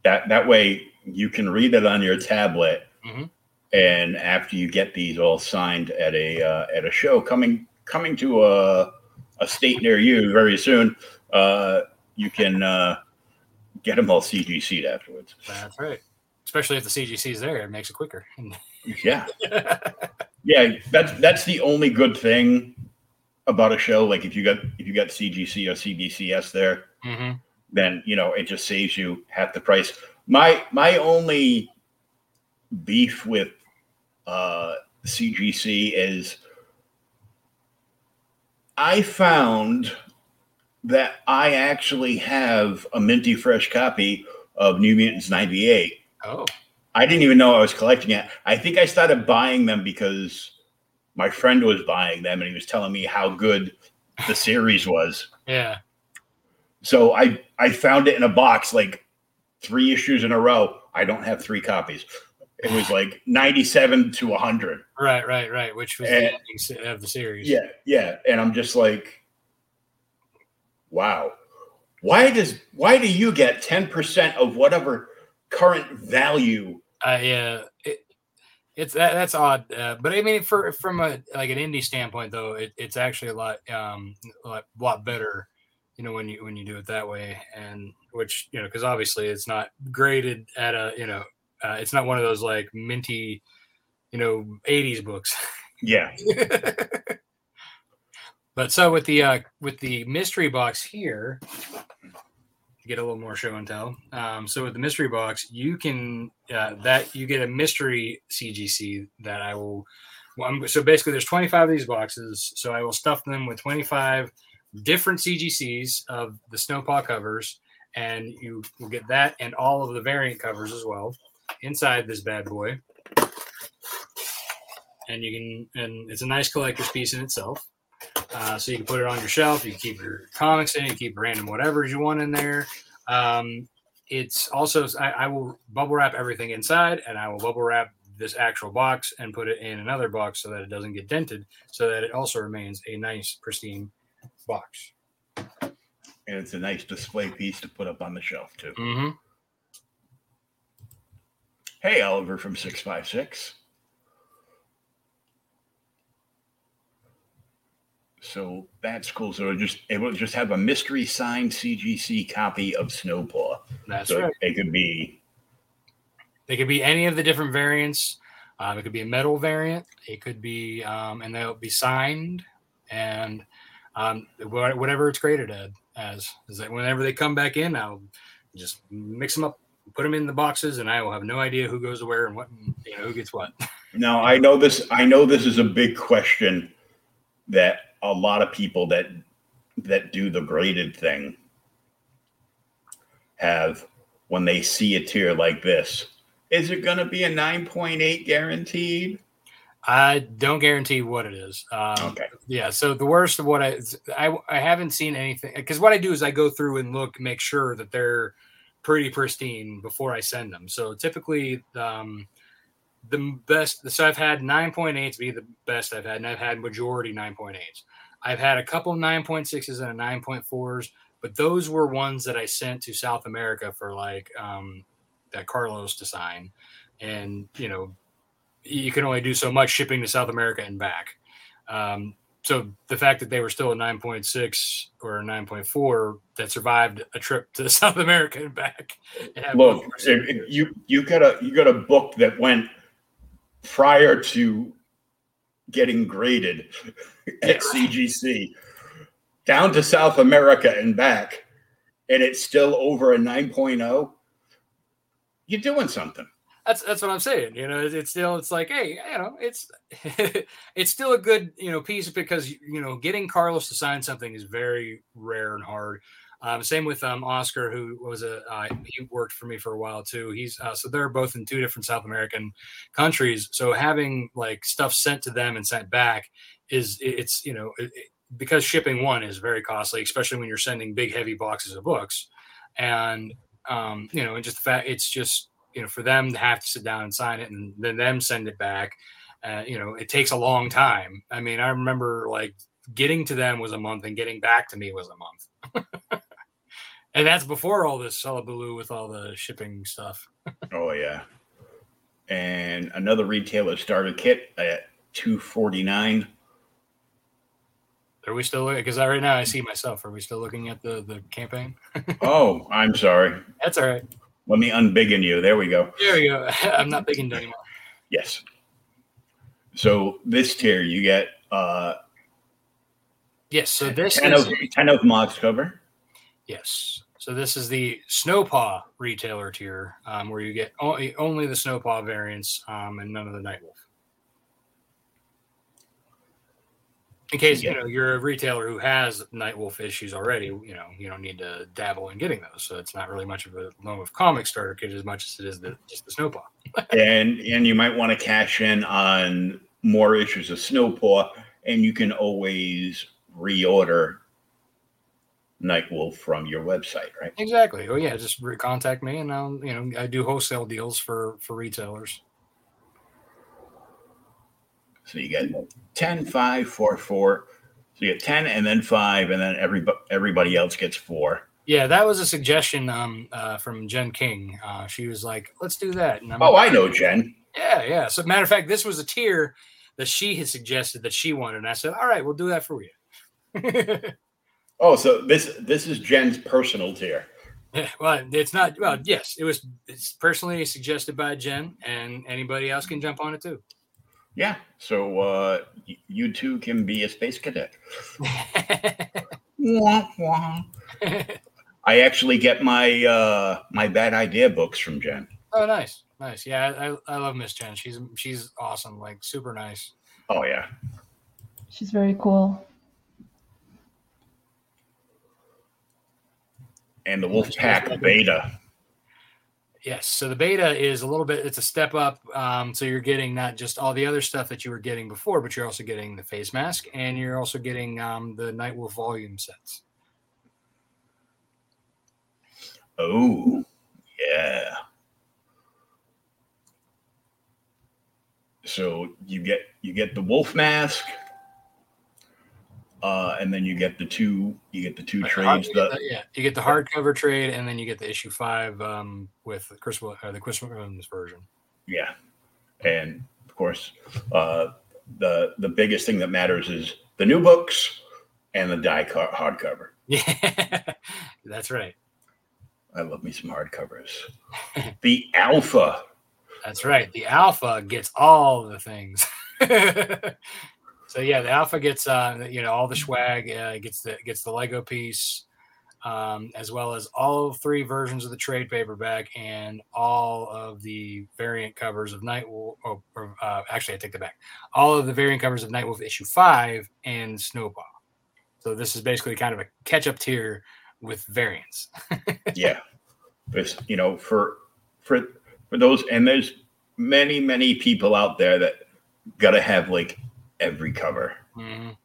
That that way you can read it on your tablet. Mhm. And after you get these all signed at a uh, at a show coming coming to a a state near you very soon, uh, you can uh, get them all CGC'd afterwards. That's right. Especially if the CGC is there, it makes it quicker. Yeah. Yeah, that's that's the only good thing about a show. Like if you got if you got CGC or CBCS there, hmm then you know it just saves you half the price. My my only beef with uh, CGC is I found that I actually have a minty fresh copy of New Mutants '98. Oh, I didn't even know I was collecting it. I think I started buying them because my friend was buying them and he was telling me how good the series was. yeah. So I I found it in a box like three issues in a row. I don't have three copies. It was like 97 to 100. Right, right, right. Which was And- the ending of the series. Yeah, yeah, and I'm just like wow. Why does why do you get 10% of whatever current value Uh, yeah. It, it's that that's odd, uh, but I mean, for from a like an indie standpoint, though, it, it's actually a lot um a lot, lot better, you know, when you when you do it that way, and which you know, because obviously it's not graded at a you know, uh, it's not one of those like minty, you know, '80s books. Yeah. But so with the uh, with the mystery box here, get a little more show and tell. Um, so with the mystery box, you can uh, that you get a mystery CGC that I will. Well, I'm, so basically, there's 25 of these boxes. So I will stuff them with 25 different CGCs of the Snowpaw covers, and you will get that and all of the variant covers as well inside this bad boy. And you can, and it's a nice collector's piece in itself. Uh, so you can put it on your shelf. You can keep your comics in. You keep random whatever you want in there. Um, it's also I, I will bubble wrap everything inside, and I will bubble wrap this actual box and put it in another box so that it doesn't get dented, so that it also remains a nice, pristine box. And it's a nice display piece to put up on the shelf too. Mm-hmm. Hey, Oliver from 656. So that's cool. So it just it will just have a mystery signed CGC copy of Snowpaw. That's so right. it could be They could be any of the different variants. Um, it could be a metal variant. It could be, um, and they'll be signed, and um, whatever it's graded as is that whenever they come back in, I'll just mix them up, put them in the boxes, and I will have no idea who goes where and what, you know, who gets what. now I know this I know this is a big question that a lot of people that that do the graded thing have when they see a tier like this. Is it going to be a 9.8 guaranteed? I don't guarantee what it is. Um, Okay. Yeah. So the worst of what I I, I haven't seen anything because what I do is I go through and look, make sure that they're pretty pristine before I send them. So typically, um, the best. So I've had 9.8s be the best I've had, and I've had majority 9.8s. I've had a couple 9.6s and a 9.4s, but those were ones that I sent to South America for like um, that Carlos to sign, and you know you can only do so much shipping to South America and back. Um, so the fact that they were still a 9.6 or a 9.4 that survived a trip to South America and back. And Look, both- if- if you you got a you got a book that went prior to getting graded Yeah. at CGC down to South America and back, and it's still over a 9.0. You're doing something. That's that's what I'm saying. You know, it's, still it's like, hey, you know, it's it's still a good you know piece because you know getting Carlos to sign something is very rare and hard. Um, same with um, Oscar, who was a uh, he worked for me for a while too. He's uh, so they're both in two different South American countries. So having like stuff sent to them and sent back is it's you know it- because shipping one is very costly, especially when you're sending big heavy boxes of books, and um, you know, and just the fact it's just you know for them to have to sit down and sign it and then them send it back. Uh, you know, it takes a long time. I mean, I remember like getting to them was a month and getting back to me was a month. and that's before all this hullabaloo with all the shipping stuff. Oh yeah. And another retailer starter kit at 249. Are we still looking? because right now I see myself. Are we still looking at the the campaign? Oh, I'm sorry. That's all right. Let me unbiggen you. There we go. There we go. I'm not bigging anymore. Yes. So this tier you get uh Yes. So this 10 is of 10 of Mog's cover. yes. So this is the Snowpaw retailer tier, um, where you get only, only the Snowpaw variants um, and none of the Nightwolf. In case you know you're a retailer who has Nightwolf issues already, you know you don't need to dabble in getting those. So it's not really much of a Lone Wolf comic starter kit as much as it is the, just the Snowpaw. and and you might want to cash in on more issues of Snowpaw, and you can always reorder Nightwolf from your website, right? Exactly. Oh yeah, just contact me, and I'll you know I do wholesale deals for for retailers. So you get 10, 5, 4, 4. So you get 10 and then 5, and then everybody everybody else gets 4. Yeah, that was a suggestion um, uh, from Jen King. Uh, she was like, "Let's do that." And I'm Oh, like, I know, Jen. Yeah, yeah. So, matter of fact, this was a tier that she had suggested that she wanted, and I said, "All right, we'll do that for you." Oh, so this this is Jen's personal tier. Yeah, well, it's not. Well, yes, it was. It's personally suggested by Jen, and anybody else can jump on it too. Yeah. So uh, y- you too can be a space cadet. Wah, wah. I actually get my uh, my bad idea books from Jen. oh, nice, nice. Yeah, I, I love Miss Jen. She's she's awesome. Like super nice. Oh yeah. She's very cool. And the Wolfpack Beta. Yes. So the beta is a little bit, it's a step up. Um, so you're getting not just all the other stuff that you were getting before, but you're also getting the face mask and you're also getting um, the Nightwolf volume sets. Oh, yeah. So you get you get the wolf mask, uh, and then you get the two you get the two Right, trades. The, the- yeah, you get the hardcover trade, and then you get the issue five um, with Chris uh, the Chris Williams version. yeah, and of course, uh, the the biggest thing that matters is the new books and the die car- hardcover. Yeah, that's right. I love me some hardcovers. the alpha. That's right. The alpha gets all the things. so yeah, the alpha gets uh, you know all the swag. Uh, gets the gets the Lego piece, um, as well as all three versions of the trade paperback and all of the variant covers of Nightwolf. Or, or uh, actually, I take that back. All of the variant covers of Nightwolf issue five and Snowpaw. So this is basically kind of a catch-up tier with variants. yeah this you know for for for those and there's many many people out there that gotta have like every cover Mhm.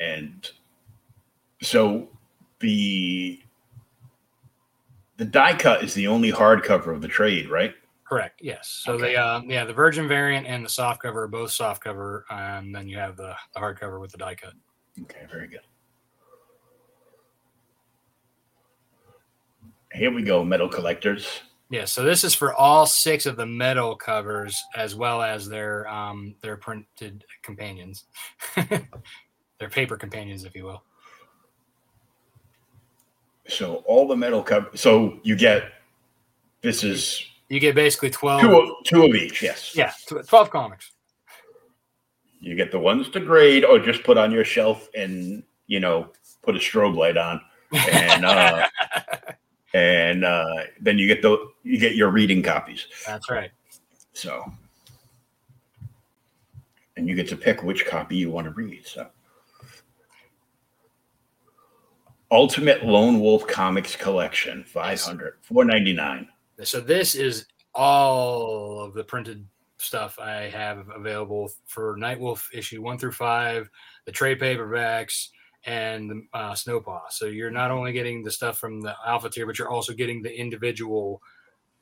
and so the the die cut is the only hardcover of the trade right Correct. Yes. So Okay. the uh, yeah the Virgin variant and the soft cover are both soft cover, and then you have the, the hard cover with the die cut. okay very good here we go metal collectors Yeah. So this is for all six of the metal covers as well as their um their printed companions, their paper companions, if you will. so all the metal cover so you get this is You get basically twelve. two of, two of each yes Yeah, twelve comics. You get the ones to grade or just put on your shelf and, you know, put a strobe light on. And uh and uh then you get the you get your reading copies. That's right. So and you get to pick which copy you want to read. So Ultimate Lone Wolf Comics Collection, 500, 499. So this is all of the printed stuff I have available for Nightwolf issue one through five, the trade paperbacks, and the uh, Snowpaw. So you're not only getting the stuff from the alpha tier, but you're also getting the individual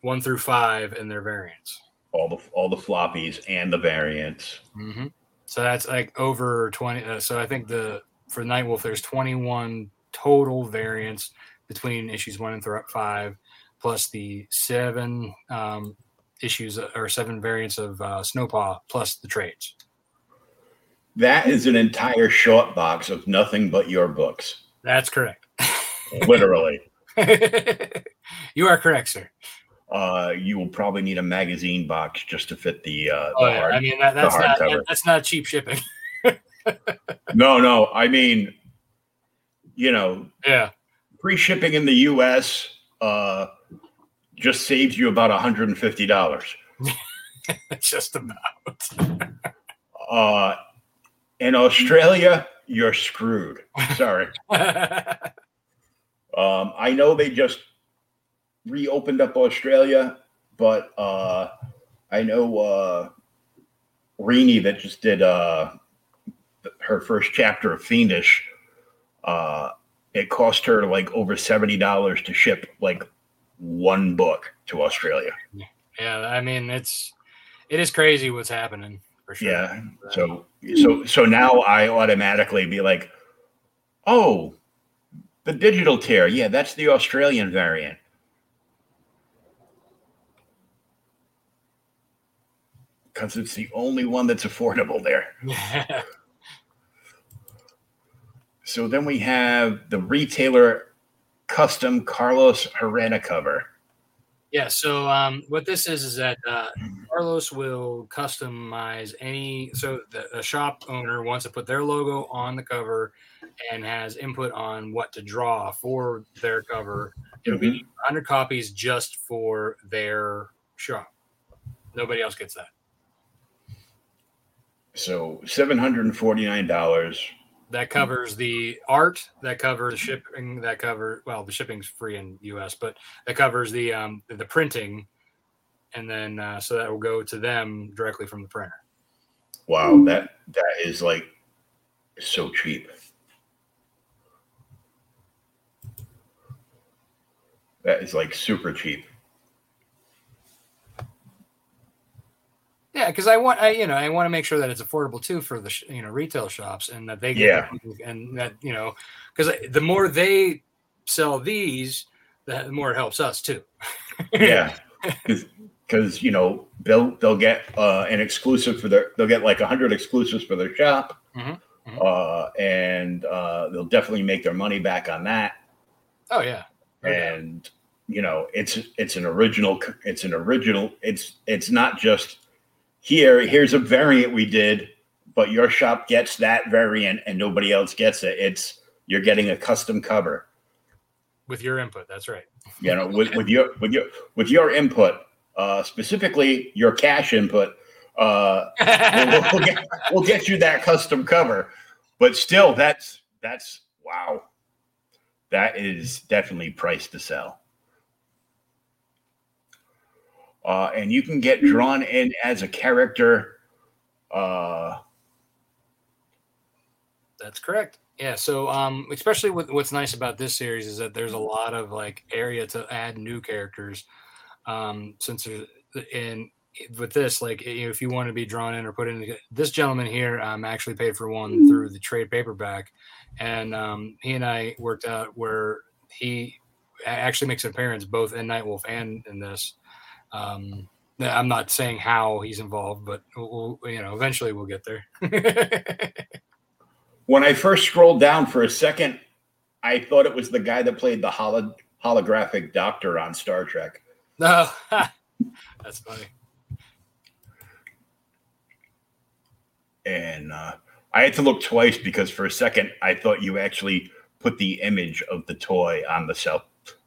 one through five and their variants. All the all the floppies and the variants. Mm-hmm. So that's like over twenty. Uh, so I think the for Nightwolf, there's 21 total variants between issues one and th- five, plus the seven um, issues uh, or seven variants of uh, Snowpaw, plus the trades. That is an entire short box of nothing but your books. That's correct. Literally. you are correct, sir. Uh, you will probably need a magazine box just to fit the uh, the Oh, yeah. hard. I mean that, that's not that, that's not cheap shipping. No, no. I mean, you know, yeah, free shipping in the U.S. Uh, just saves you about hundred and fifty dollars. just about. Uh, in Australia, you're screwed. Sorry. Um, I know they just reopened up Australia, but uh, I know uh, Rini that just did uh, her first chapter of Fiendish. Uh, it cost her like over seventy dollars to ship like one book to Australia. yeah, I mean it's it is crazy what's happening for sure. Yeah. So so so now I automatically be like, oh, the digital tear. Yeah, that's the Australian variant. Because it's the only one that's affordable there. So then we have the retailer custom Carlos Herrera cover. Yeah. So um, what this is is that uh, Carlos will customize any. So the, a shop owner wants to put their logo on the cover and has input on what to draw for their cover. It'll be 100 copies just for their shop. Nobody else gets that. So seven hundred and forty nine dollars. That covers the art. That covers shipping. That cover well, the shipping's free in U.S., but that covers the um, the, the printing, and then uh, so that will go to them directly from the printer. Wow, that that is like so cheap. That is like super cheap. Yeah, because I want I you know I want to make sure that it's affordable too for the sh- you know retail shops and that they get Yeah. and that you know because the more they sell these, the more it helps us too. Yeah, because you know they'll they'll get uh, an exclusive for their they'll get like hundred exclusives for their shop, Mhm, mhm. Uh, and uh, they'll definitely make their money back on that. Oh yeah. Doubt. and you know it's it's an original it's an original it's it's not just here here's a variant we did but your shop gets that variant and nobody else gets it. It's you're getting a custom cover. With your input, that's right. you know with, with your with your with your input uh specifically your cash input uh we'll, we'll get, we'll get you that custom cover. But still that's that's wow. That is definitely price to sell uh and you can get drawn in as a character uh That's correct. Yeah. So, um, especially with what's nice about this series is that there's a lot of like area to add new characters. Um, since there's in with this, like if you want to be drawn in or put in, this gentleman here, um, actually paid for one through the trade paperback, and um, he and I worked out where he actually makes an appearance both in Nightwolf and in this. Um, I'm not saying how he's involved, but we'll, you know, eventually we'll get there. when i first scrolled down for a second i thought it was the guy that played the holo- holographic doctor on star trek No, that's funny. and uh, I had to look twice because for a second I thought you actually put the image of the toy on the self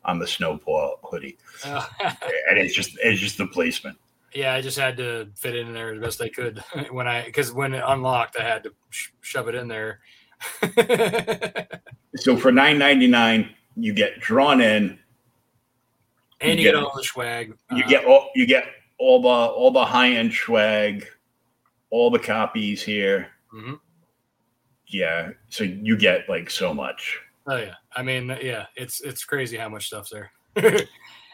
on the Snowpaw hoodie, and it's just it's just the placement. yeah, I just had to fit in there as best I could when I because when it unlocked, I had to sh- shove it in there. So for nine ninety nine, you get drawn in, and you You get all the swag. you Uh, get all you get all the all the high end swag, all the copies here. mhm. Yeah, so you get like so much. Oh yeah, I mean, yeah, it's it's crazy how much stuff's there.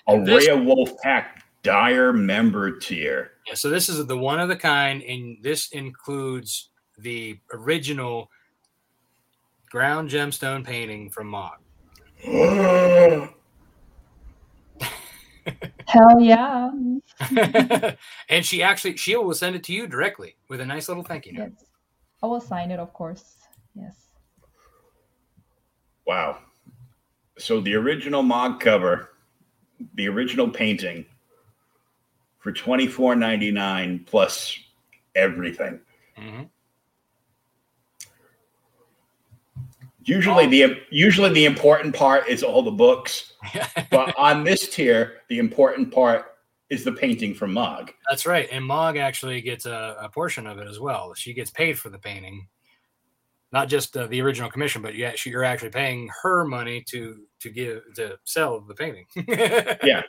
A This- rare wolf pack dire member tier. Yeah, so this is the one of the kind, and this includes the original ground gemstone painting from Mog. Hell yeah. and she actually she will send it to you directly with a nice little thank you note. Yes. I will sign it, of course. Yes. Wow. So the original Mog cover, the original painting for twenty four ninety nine plus everything. Mhm. Usually the usually the important part is all the books, but on this tier, the important part is the painting from Mog. That's right. And Mog actually gets a, a portion of it as well. She gets paid for the painting, not just uh, the original commission, but yeah, she, you're actually paying her money to to give to sell the painting. Yeah.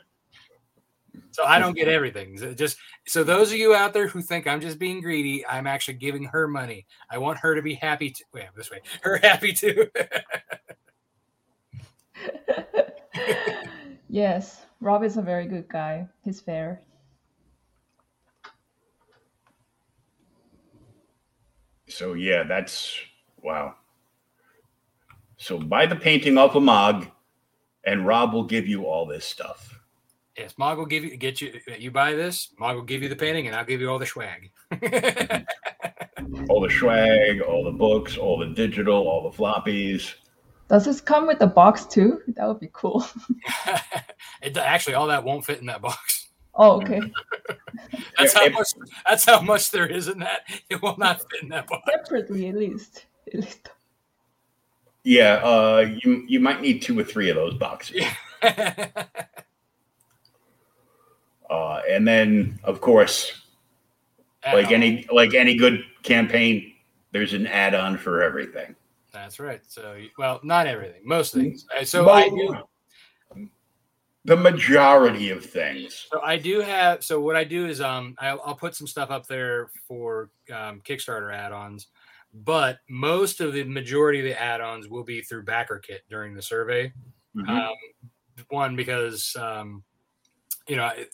So I don't get everything. So Just so those of you out there who think I'm just being greedy, I'm actually giving her money. I want her to be happy. To, wait, this way, her happy too. yes. Rob is a very good guy. He's fair. So yeah, that's wow. So buy the painting off of Mog, and Rob will give you all this stuff. yes, Mog will give you get you. You buy this, Mog will give you the painting, and I'll give you all the swag. All the swag, all the books, all the digital, all the floppies. Does this come with the box too? That would be cool. it, actually, all that won't fit in that box. Oh, okay. That's how much. That's how much there is in that. It will not fit in that box. Separately, at least. At least. Yeah, uh, you you might need two or three of those boxes. Uh, and then, of course, like any like any good campaign, there's an add-on for everything. That's right. So, well, not everything, most things. Uh, So I do. the majority of things. So I do have. So what I do is, um, I'll, I'll put some stuff up there for um, Kickstarter add-ons, but most of the majority of the add-ons will be through BackerKit during the survey. Mhm. Um, one because um, you know it,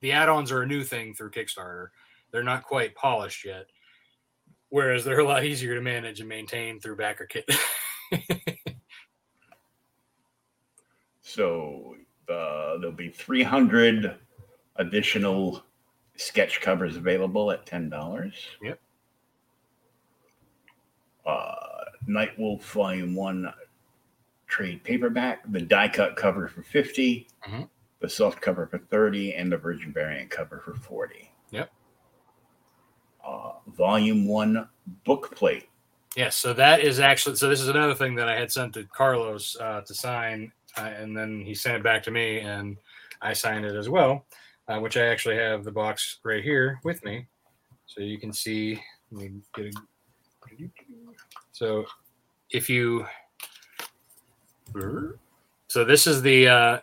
the add-ons are a new thing through Kickstarter, they're not quite polished yet. Whereas they're a lot easier to manage and maintain through BackerKit. so uh, there'll be 300 additional sketch covers available at $10. Yep. Uh, Nightwolf Volume 1 trade paperback, the die cut cover for 50 mm-hmm. the soft cover for 30 and the virgin variant cover for 40 Yep. Uh, volume 1 book plate. Yes, so that is actually so. This is another thing that I had sent to Carlos uh, to sign, uh, and then he sent it back to me, and I signed it as well uh, which I actually have the box right here with me. So you can see, let me get a, so if you, so this is the, uh,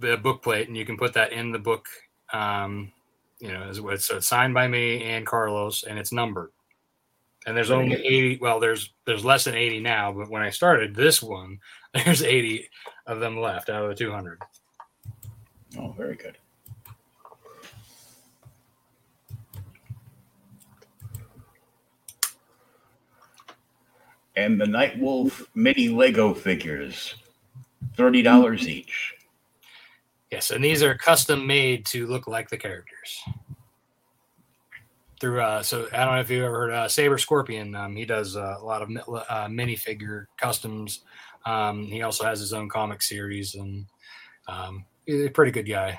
the book plate and you can put that in the book, um, you know, as so it's signed by me and Carlos and it's numbered. And there's only 80, well, there's, there's less than 80 now, but when I started this one, there's 80 of them left out of the 200. Oh, very good. And the Nightwolf mini Lego figures, thirty dollars each. Yes, and these are custom made to look like the characters. Through uh, so I don't know if you ever heard uh, Saber Scorpion. Um, he does uh, a lot of uh, minifigure customs. Um, he also has his own comic series, and um, he's a pretty good guy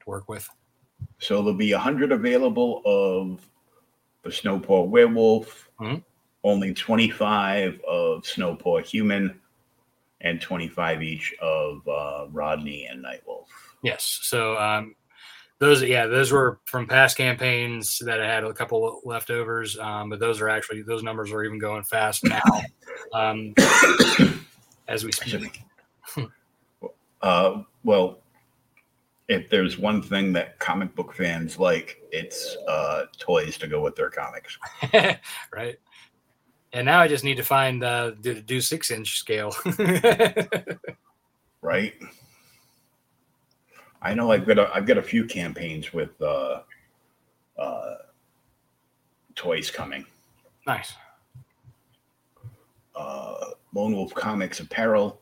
to work with. So there'll be a hundred available of the Snowpaw Werewolf, mm-hmm only 25 of Snowpaw Human and 25 each of uh, Rodney and Nightwolf. Yes. So um, those, yeah, those were from past campaigns that I had a couple leftovers, um, but those are actually those numbers are even going fast now um, as we speak. uh, well, if there's one thing that comic book fans like, it's uh, toys to go with their comics. right. And now I just need to find uh, do, do six inch scale. right. I know I've got a, I've got a few campaigns with uh, uh, toys coming. Nice. Uh, Lone Wolf Comics apparel.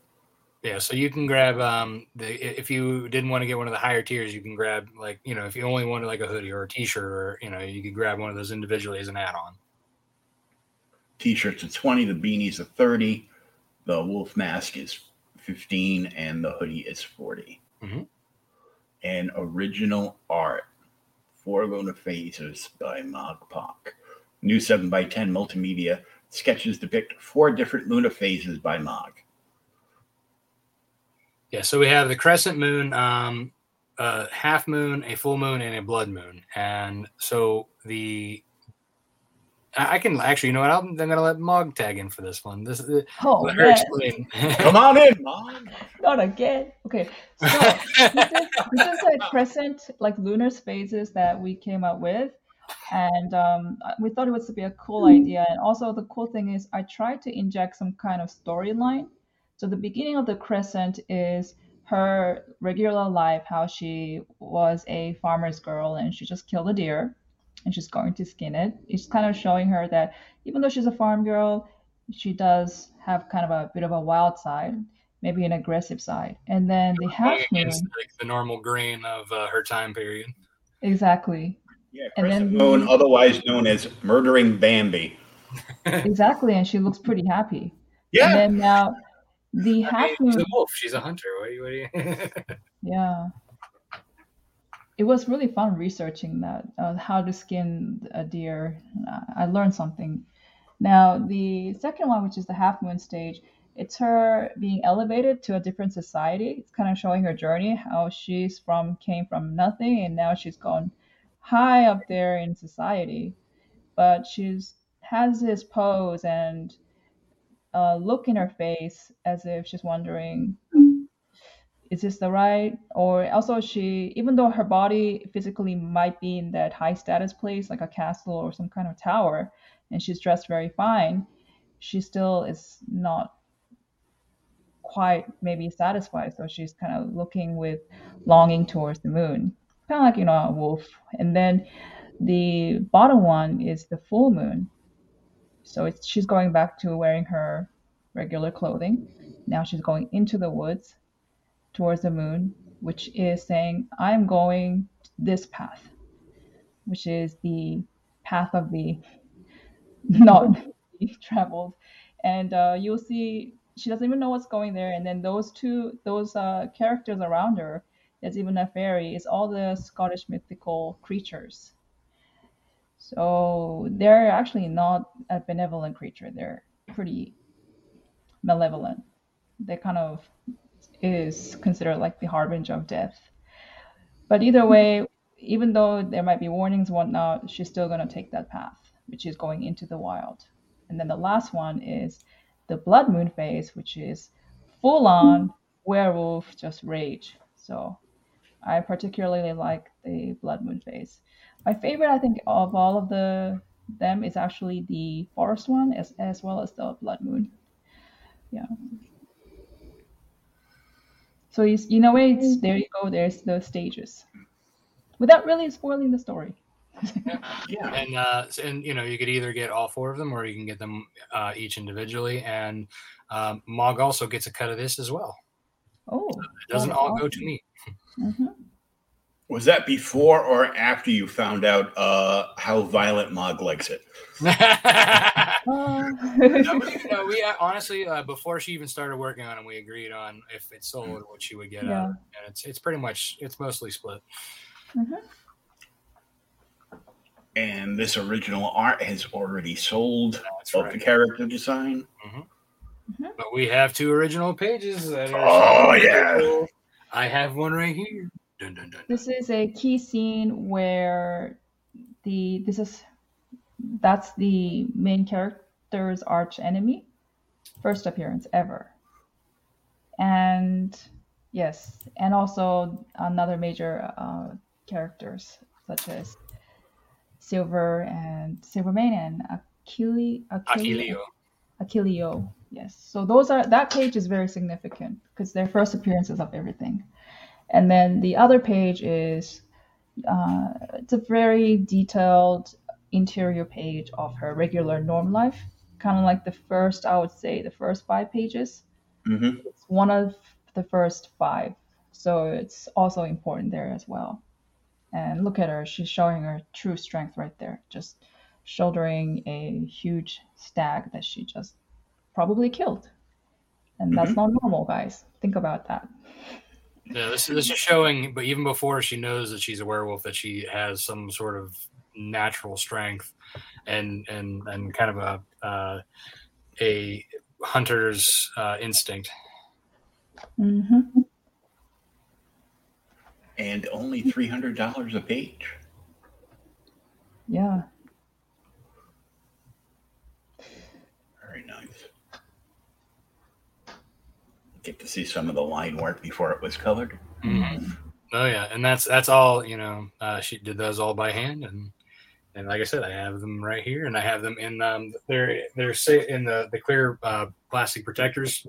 Yeah, so you can grab um the if you didn't want to get one of the higher tiers, you can grab like you know if you only wanted like a hoodie or a T-shirt or you know you could grab one of those individually as an add-on t-shirts are 20 the beanies are 30 the wolf mask is 15 and the hoodie is 40 mm-hmm. and original art four lunar phases by Mog new 7 by 10 multimedia sketches depict four different lunar phases by mog yeah so we have the crescent moon um a half moon a full moon and a blood moon. And so the I can actually, you know what? I'm, I'm gonna let Mog tag in for this one. This is oh, let her explain. Come on in, Mog. Not again. Okay, so this, is, this is a crescent, like lunar phases that we came up with, and um, we thought it was to be a cool idea. And also, the cool thing is, I tried to inject some kind of storyline. So the beginning of the crescent is her regular life, how she was a farmer's girl and she just killed a deer and she's going to skin it. It's kind of showing her that even though she's a farm girl, she does have kind of a bit of a wild side, maybe an aggressive side. And then the half moon, like the normal grain of uh, her time period. Exactly. Yeah, and then moon, the, otherwise known as murdering Bambi. exactly, and she looks pretty happy. Yeah. And then now the I half mean, moon. She's a wolf. She's a hunter. What are you? What are you? yeah it was really fun researching that uh, how to skin a deer. I learned something. Now the second one, which is the half moon stage, it's her being elevated to a different society. It's kind of showing her journey, how she's from came from nothing and now she's gone high up there in society. But she's has this pose and a look in her face as if she's wondering is this the right or also she even though her body physically might be in that high status place like a castle or some kind of tower and she's dressed very fine she still is not quite maybe satisfied so she's kind of looking with longing towards the moon kind of like you know a wolf. And then the bottom one is the full moon. So it's she's going back to wearing her regular clothing. Now she's going into the woods towards the moon, which is saying, I'm going this path, which is the path of the not traveled. And uh, you'll see she doesn't even know what's going there. And then those two, those uh, characters around her, there's even a fairy, is all the Scottish mythical creatures. So they're actually not a benevolent creature. They're pretty malevolent. They kind of is considered like the harbinger of death. But either way, even though there might be warnings whatnot, she's still going to take that path, which is going into the wild. And then the last one is the blood moon phase, which is full on werewolf, just rage. So I particularly like the blood moon phase. My favorite, I think, of all of the them is actually the forest one, as as well as the blood moon. Yeah. So you, you know it's there you go. There's the stages, without really spoiling the story. yeah. And uh, and you know you could either get all four of them or you can get them uh, each individually. And um, Mog also gets a cut of this as well. Oh, so it doesn't all awesome. go to me. Mm-hmm. Was that before or after you found out uh, how violent Mog likes it? no, no, we uh, honestly uh, before she even started working on it, we agreed on if it sold what she would get yeah. out, and it's it's pretty much it's mostly split. Mm-hmm. And this original art has already sold That's of right. the character design. Mm-hmm. Mm-hmm. But we have two original pages. That are oh yeah, I have one right here. Dun, dun, dun, this is a key scene where the this is that's the main character's arch enemy. First appearance ever. And yes and also another major uh, characters such as silver and silvermane and Achille, Achilleo. Achilleo yes. So those are that page is very significant because they're first appearances of everything and then the other page is uh, it's a very detailed interior page of her regular norm life, kind of like the first, I would say, the first five pages. Mm-hmm. It's one of the first five, so it's also important there as well. And look at her; she's showing her true strength right there, just shouldering a huge stag that she just probably killed. And that's mm-hmm. not normal, guys. Think about that. Yeah, this, this is showing, but even before she knows that she's a werewolf, that she has some sort of natural strength and and and kind of a uh, a hunter's uh, instinct. Mm-hmm. And only three hundred dollars a page. Yeah. Get to see some of the line work before it was colored. Mm-hmm. Oh yeah, and that's that's all. You know, uh, she did those all by hand, and and like I said, I have them right here, and I have them in um, they're they're in the the clear uh, plastic protectors,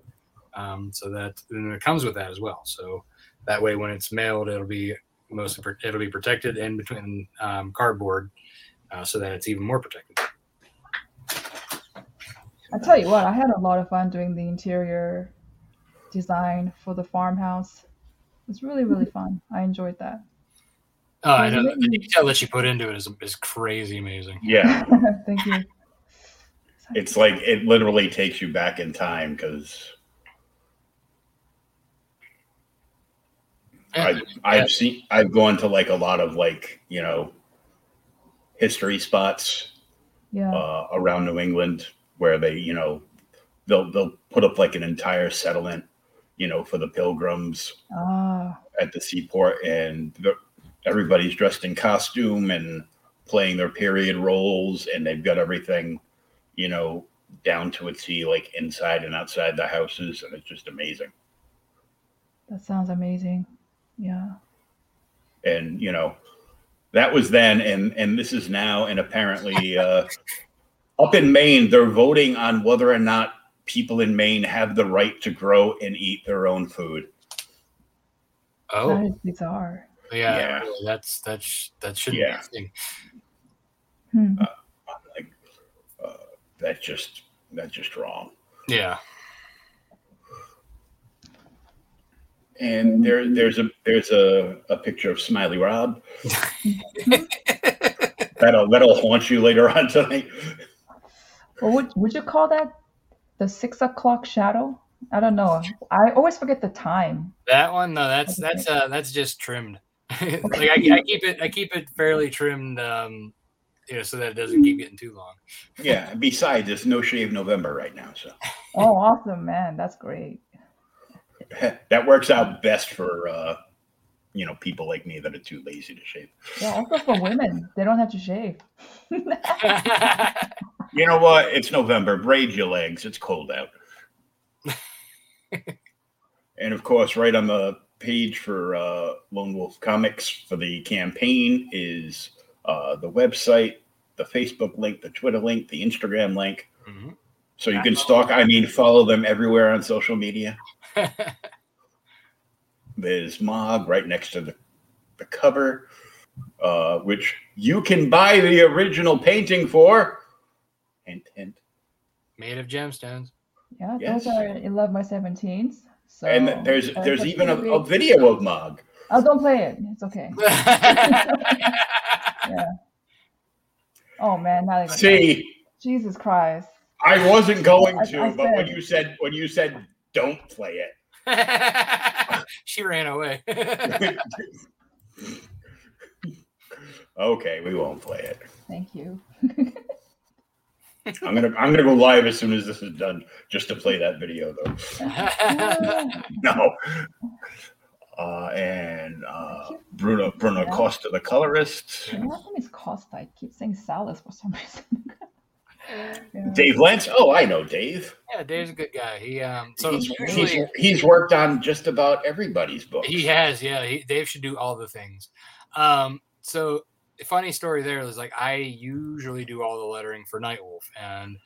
um, so that and it comes with that as well. So that way, when it's mailed, it'll be most it'll be protected in between um, cardboard, uh, so that it's even more protected. I tell you what, I had a lot of fun doing the interior design for the farmhouse. It was really really fun. I enjoyed that. Oh, I know. The detail that you put into it is, is crazy amazing. Yeah. Thank you. It's like it literally takes you back in time because Yeah. I've, I've seen I've gone to like a lot of like you know history spots Yeah. uh, around New England where they you know they'll they'll put up like an entire settlement you know for the pilgrims Ah, at the seaport and the, everybody's dressed in costume and playing their period roles and they've got everything you know down to a T like inside and outside the houses and it's just amazing that sounds amazing. Yeah. and you know that was then and and this is now and apparently uh up in Maine they're voting on whether or not people in Maine have the right to grow and eat their own food Oh, is bizarre. Yeah, Yeah. really, that's that's that shouldn't Yeah. be a thing. Hmm. like uh, that's just that's just wrong. Yeah. And there there's a there's a, a picture of Smiley Rob. that'll that'll haunt you later on tonight. Or would would you call that the six o'clock shadow? I don't know. I always forget the time. That one, no, that's that's uh that's just trimmed. like I, I keep it I keep it fairly trimmed, um, you know, so that it doesn't keep getting too long. Yeah. Besides, it's no shave November right now, so Oh, awesome, man! That's great. that works out best for uh, you know people like me that are too lazy to shave. Yeah, also for women, they don't have to shave. You know what? It's November. Braid your legs. It's cold out. and of course, right on the page for uh, Lone Wolf Comics for the campaign is uh, the website, the Facebook link, the Twitter link, the Instagram link. Mhm. So you can stalk, I mean, follow them everywhere on social media. There's Mog right next to the, the cover, uh, which you can buy the original painting for. Hint, hint. Made of gemstones. Yeah, Yes. those are love my 17s. So and there's uh, there's even a, a video of Mog. Oh, don't play it. It's okay. yeah. Oh man, not even. See, Jesus Christ. I wasn't going I- to, I but when you said when you said don't play it, she ran away. okay, we won't play it. Thank you. I'm gonna I'm gonna go live as soon as this is done, just to play that video though. No. Uh, and uh, Bruno Bruno Yeah. Costa, the colorist. My last name is Costa. I keep saying Salas for some reason. Yeah. Dave Lentz. Oh, I know Dave. yeah, Dave's a good guy. He um so He's, he's, usually he's worked on just about everybody's book. he has, yeah. He, Dave should do all the things. Um, so funny story there is like I usually do all the lettering for Nightwolf, and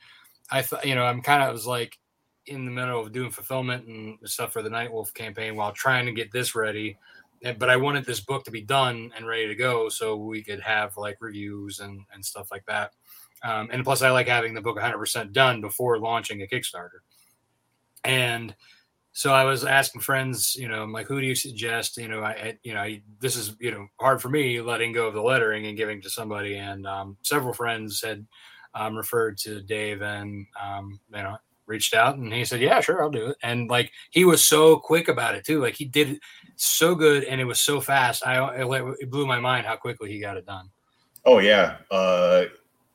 I thought you know I'm kind of was like in the middle of doing fulfillment and stuff for the Nightwolf campaign while trying to get this ready. Eh, But I wanted this book to be done and ready to go so we could have like reviews and, and stuff like that. Um, and plus, I like having the book 100% done before launching a Kickstarter. And so I was asking friends, you know, I'm like, who do you suggest? You know, I, I you know, I, this is, you know, hard for me letting go of the lettering and giving to somebody. And um, several friends had um, referred to Dave and, um, you know, reached out and he said, yeah, sure, I'll do it. And like, he was so quick about it too. Like he did so good and it was so fast. I, it, it blew my mind how quickly he got it done. Oh yeah, uh,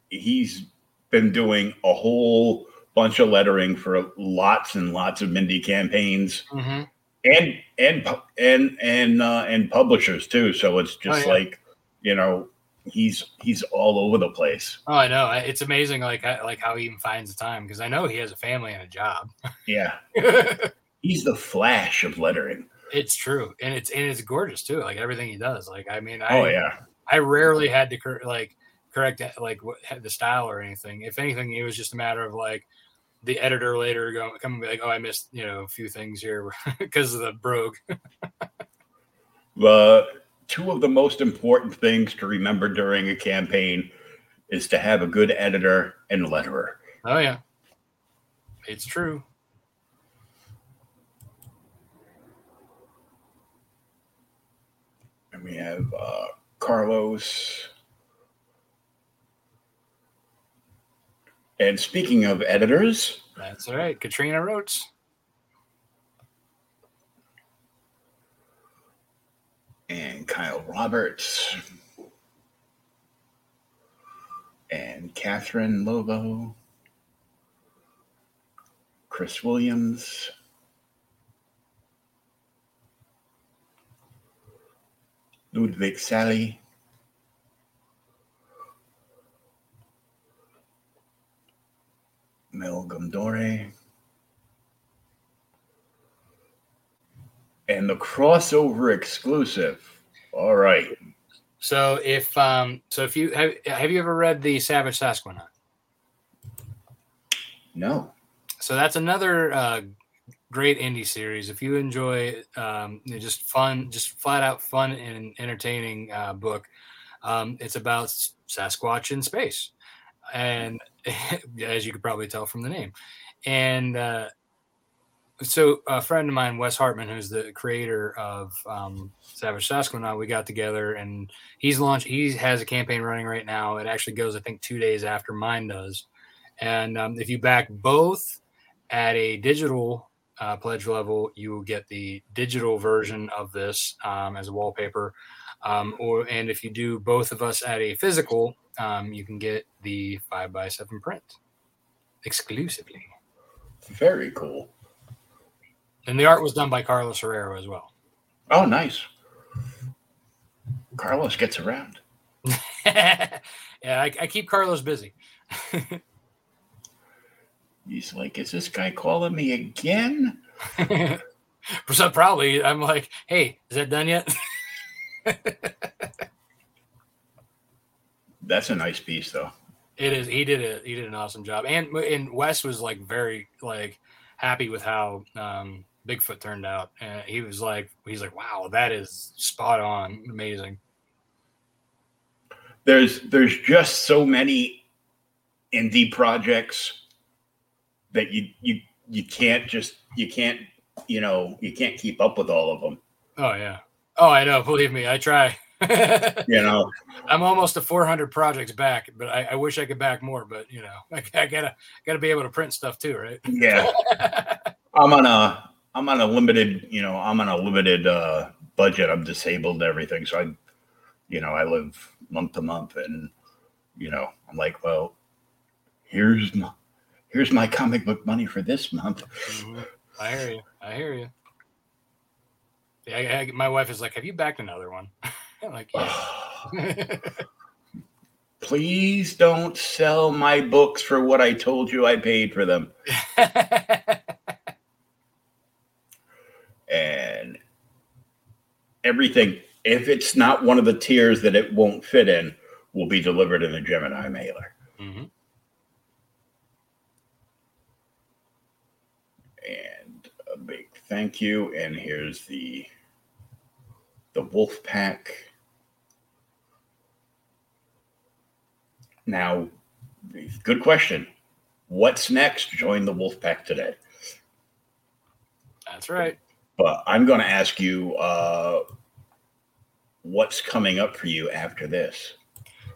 he's been doing a whole bunch of lettering for lots and lots of Mindy campaigns, Mm-hmm. and and and and uh, and publishers too. So it's just Oh, yeah. like you know he's he's all over the place. Oh, I know. It's amazing, like, like how he even finds the time because I know he has a family and a job. Yeah, he's the flash of lettering. It's true, and it's and it's gorgeous too. Like everything he does. Like I mean, I Oh yeah, I rarely had to cor- like correct like what the style or anything. If anything, it was just a matter of like the editor later going come and be like, oh, I missed you know a few things here because of the brogue. the two of the most important things to remember during a campaign is to have a good editor and letterer. Oh yeah, it's true. And we have uh, Carlos. And speaking of editors, That's all right. Katrina Rotes. and Kyle Roberts, and Catherine Lobo, Chris Williams, Ludwig Sally, Mel Gumdore, and the crossover exclusive. All right. So if um so if you have have you ever read the Savage Sasquatch? No. So that's another uh, great indie series. If you enjoy um, just fun, just flat out fun and entertaining uh, book, um, it's about Sasquatch in space, and as you could probably tell from the name, and uh, so a friend of mine, Wes Hartman, who's the creator of um, Savage Sasquatch, we got together and he's launched. He has a campaign running right now. It actually goes, I think, two days after mine does. And um, if you back both at a digital uh, pledge level, you will get the digital version of this um, as a wallpaper. Um, or and if you do both of us at a physical, um, you can get the five by seven print exclusively. Very cool. And the art was done by Carlos Herrera as well. Oh, nice. Carlos gets around. yeah, I, I, keep Carlos busy. He's like, is this guy calling me again? so probably. I'm like, hey, is that done yet? That's a nice piece, though. It is. He did it. He did an awesome job, and and Wes was like very like happy with how um, Bigfoot turned out. And he was like, he's like, wow, that is spot on, amazing. There's there's just so many indie projects that you you you can't just you can't you know you can't keep up with all of them. Oh yeah. Oh, I know. Believe me, I try. you know, I'm almost to 400 projects back, but I, I wish I could back more. But you know, I, I gotta gotta be able to print stuff too, right? Yeah. I'm on a I'm on a limited, you know, I'm on a limited uh, budget. I'm disabled everything, so I, you know, I live month to month, and you know, I'm like, well, here's my here's my comic book money for this month. Mm-hmm. I hear you. I hear you. Yeah, I, I, my wife is like, "Have you backed another one?" Like. Please don't sell my books for what I told you I paid for them. and everything, if it's not one of the tiers that it won't fit in, will be delivered in a Gemini mailer. Mm-hmm. And a big thank you. And here's the the Wolf Pack. Now, good question. What's next? Join the Wolf Pack today. That's right. But I'm going to ask you uh, what's coming up for you after this.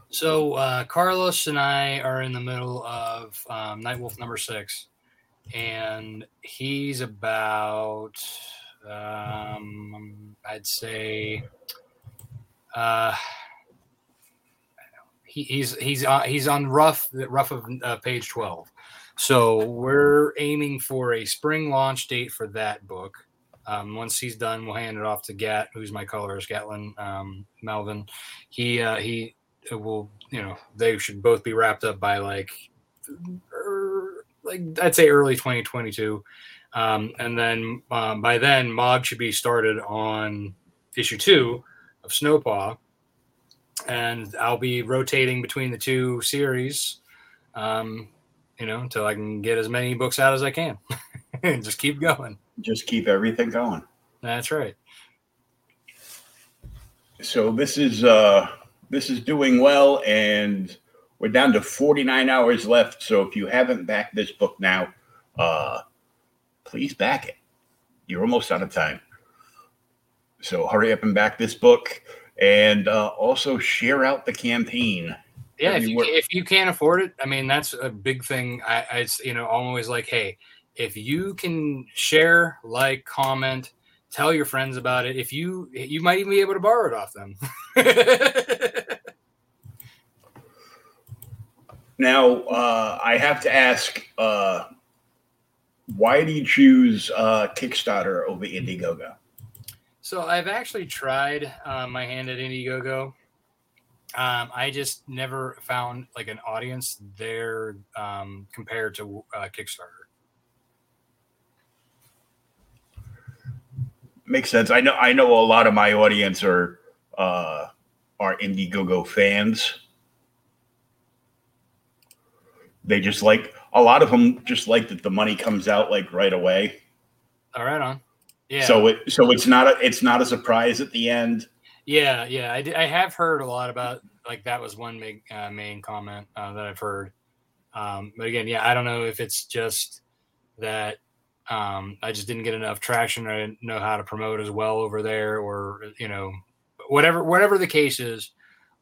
So uh, Carlos and I are in the middle of um, Nightwolf number six, and he's about, um, I'd say, uh, he, he's he's uh, he's on rough rough of uh, page twelve. So we're aiming for a spring launch date for that book. Um, once he's done, we'll hand it off to Gat, who's my colorist, Gatlin um, Melvin. He uh, he will, you know, they should both be wrapped up by like, er, like I'd say early 2022, um, and then um, by then Mog should be started on issue two of Snowpaw, and I'll be rotating between the two series, um, you know, until I can get as many books out as I can, and just keep going just keep everything going. That's right. So this is uh this is doing well and we're down to 49 hours left. So if you haven't backed this book now, uh please back it. You're almost out of time. So hurry up and back this book and uh, also share out the campaign. Yeah, if you, if you can't afford it, I mean that's a big thing. I, I you know, I'm always like, hey, if you can share, like, comment, tell your friends about it. If you you might even be able to borrow it off them. now, uh, I have to ask, uh, why do you choose uh, Kickstarter over Indiegogo? So I've actually tried uh, my hand at Indiegogo. Um, I just never found like an audience there um, compared to uh, Kickstarter. makes sense. I know I know a lot of my audience are uh, are Indiegogo fans. They just like a lot of them just like that the money comes out like right away. All right, on. Yeah. So it so it's not a it's not a surprise at the end. Yeah, yeah, I I have heard a lot about like that was one big uh, main comment uh, that I've heard. Um, but again, yeah, I don't know if it's just that um, I just didn't get enough traction. I didn't know how to promote as well over there, or you know, whatever whatever the case is.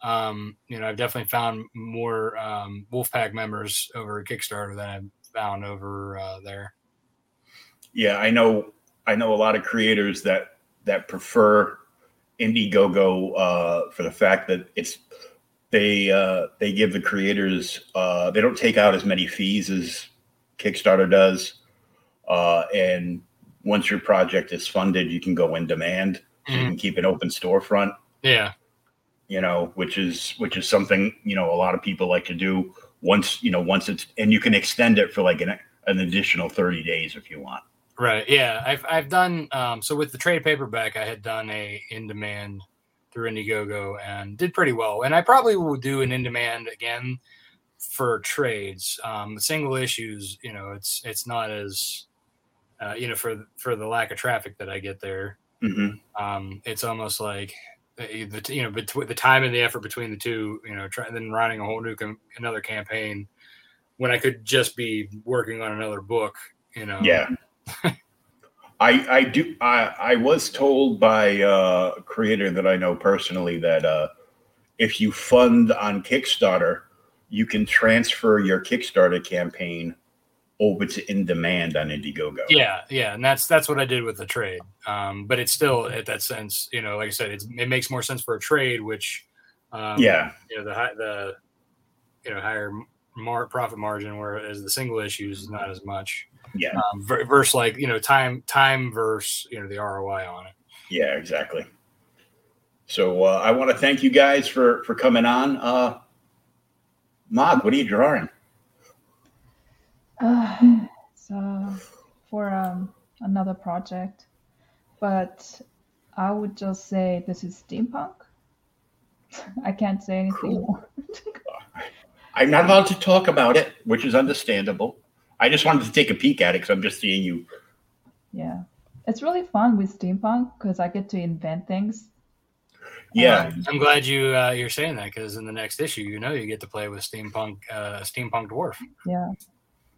Um, you know, I've definitely found more um, Wolfpack members over Kickstarter than I've found over uh, there. Yeah, I know I know a lot of creators that that prefer Indiegogo uh, for the fact that it's they uh, they give the creators uh, they don't take out as many fees as Kickstarter does, uh, and once your project is funded, you can go InDemand. So you can keep an open storefront. Yeah, You know, which is which is something you know a lot of people like to do once you know once it's and you can extend it for like an an additional thirty days if you want. Right. Yeah. I've I've done um, so with the trade paperback. I had done a InDemand through Indiegogo and did pretty well. And I probably will do an InDemand again for trades. Um, the single issues, you know, it's it's not as uh, you know for for the lack of traffic that I get there. hmm Um, it's almost like uh, the you know between the time and the effort between the two, you know, try, then running a whole new com- another campaign when I could just be working on another book. You know. Yeah. I I do I I was told by uh, a creator that I know personally that uh, if you fund on Kickstarter, you can transfer your Kickstarter campaign over to InDemand on Indiegogo. Yeah, yeah, and that's that's what I did with the trade. Um, but it's still at that sense, you know, like I said, it's, it makes more sense for a trade, which, um, Yeah. you know, the high, the you know higher mar- profit margin, whereas the single issues is not as much. Yeah. Um, versus like you know time time versus you know the ROI on it. Yeah, exactly. So uh, I want to thank you guys for for coming on. Uh, Mog, what are you drawing? Uh, so for um, another project, but I would just say this is steampunk. I can't say anything Cool. more. I'm not allowed to talk about it, which is understandable. I just wanted to take a peek at it because I'm just seeing you. Yeah, it's really fun with steampunk because I get to invent things. Yeah, Um, I'm glad you uh, you're saying that because in the next issue, you know, you get to play with steampunk uh, steampunk dwarf. Yeah.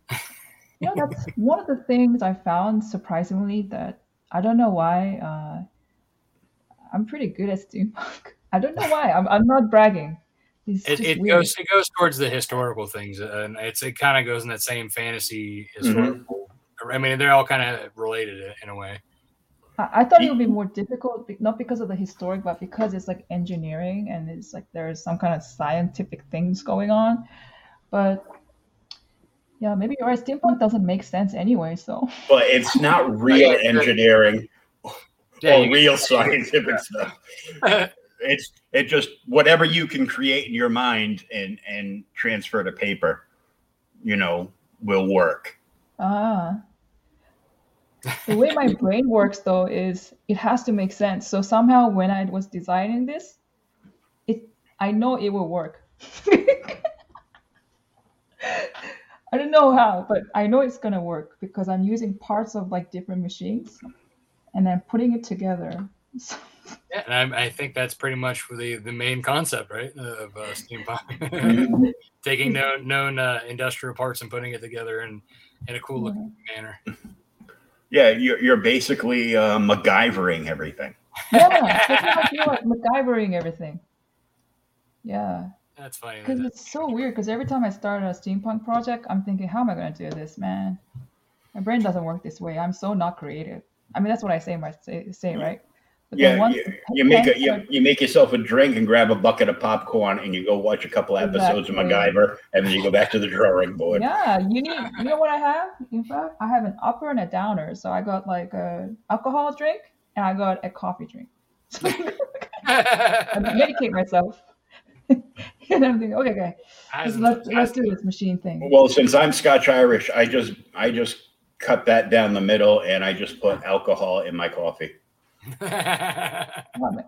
You know, that's one of the things I found surprisingly that I don't know why. Uh, I'm pretty good at steampunk. I don't know why. I'm, I'm not bragging. It's It, it goes it goes towards the historical things, and it's it kind of goes in that same fantasy mm-hmm. historical. I mean, they're all kind of related in a way. I, I thought it would be more difficult, not because of the historic, but because it's like engineering and it's like there's some kind of scientific things going on. But yeah, maybe you're right. Steampunk doesn't make sense anyway. So but it's not real engineering Yeah, or real scientific stuff. It's it just whatever you can create in your mind and and transfer to paper, you know, will work. ah, the way my brain works though is it has to make sense. So somehow when I was designing this, it I know it will work. I don't know how, but I know it's gonna work because I'm using parts of like different machines and then putting it together. So, Yeah, and I, I think that's pretty much the the main concept, right, of uh, steampunk. Taking known known uh, industrial parts and putting it together in in a cool looking manner. Yeah, you're you're basically uh, MacGyvering everything. yeah, that's how I feel like MacGyvering everything. Yeah, That's funny. because that- it's so weird. Because every time I start a steampunk project, I'm thinking, how am I gonna do this, man? My brain doesn't work this way. I'm so not creative. I mean, that's what I say, my say, say right? But Yeah, once you, you make a you, you make yourself a drink and grab a bucket of popcorn and you go watch a couple episodes of Exactly. MacGyver and then you go back to the drawing board. Yeah, you need. You know what I have? In fact, I have an upper and a downer. So I got like a alcohol drink and I got a coffee drink. So I medicate myself. and I'm thinking, okay, okay, let's, let's, let's do this machine thing. Well, since I'm Scotch Irish, I just I just cut that down the middle and I just put alcohol in my coffee. Love it.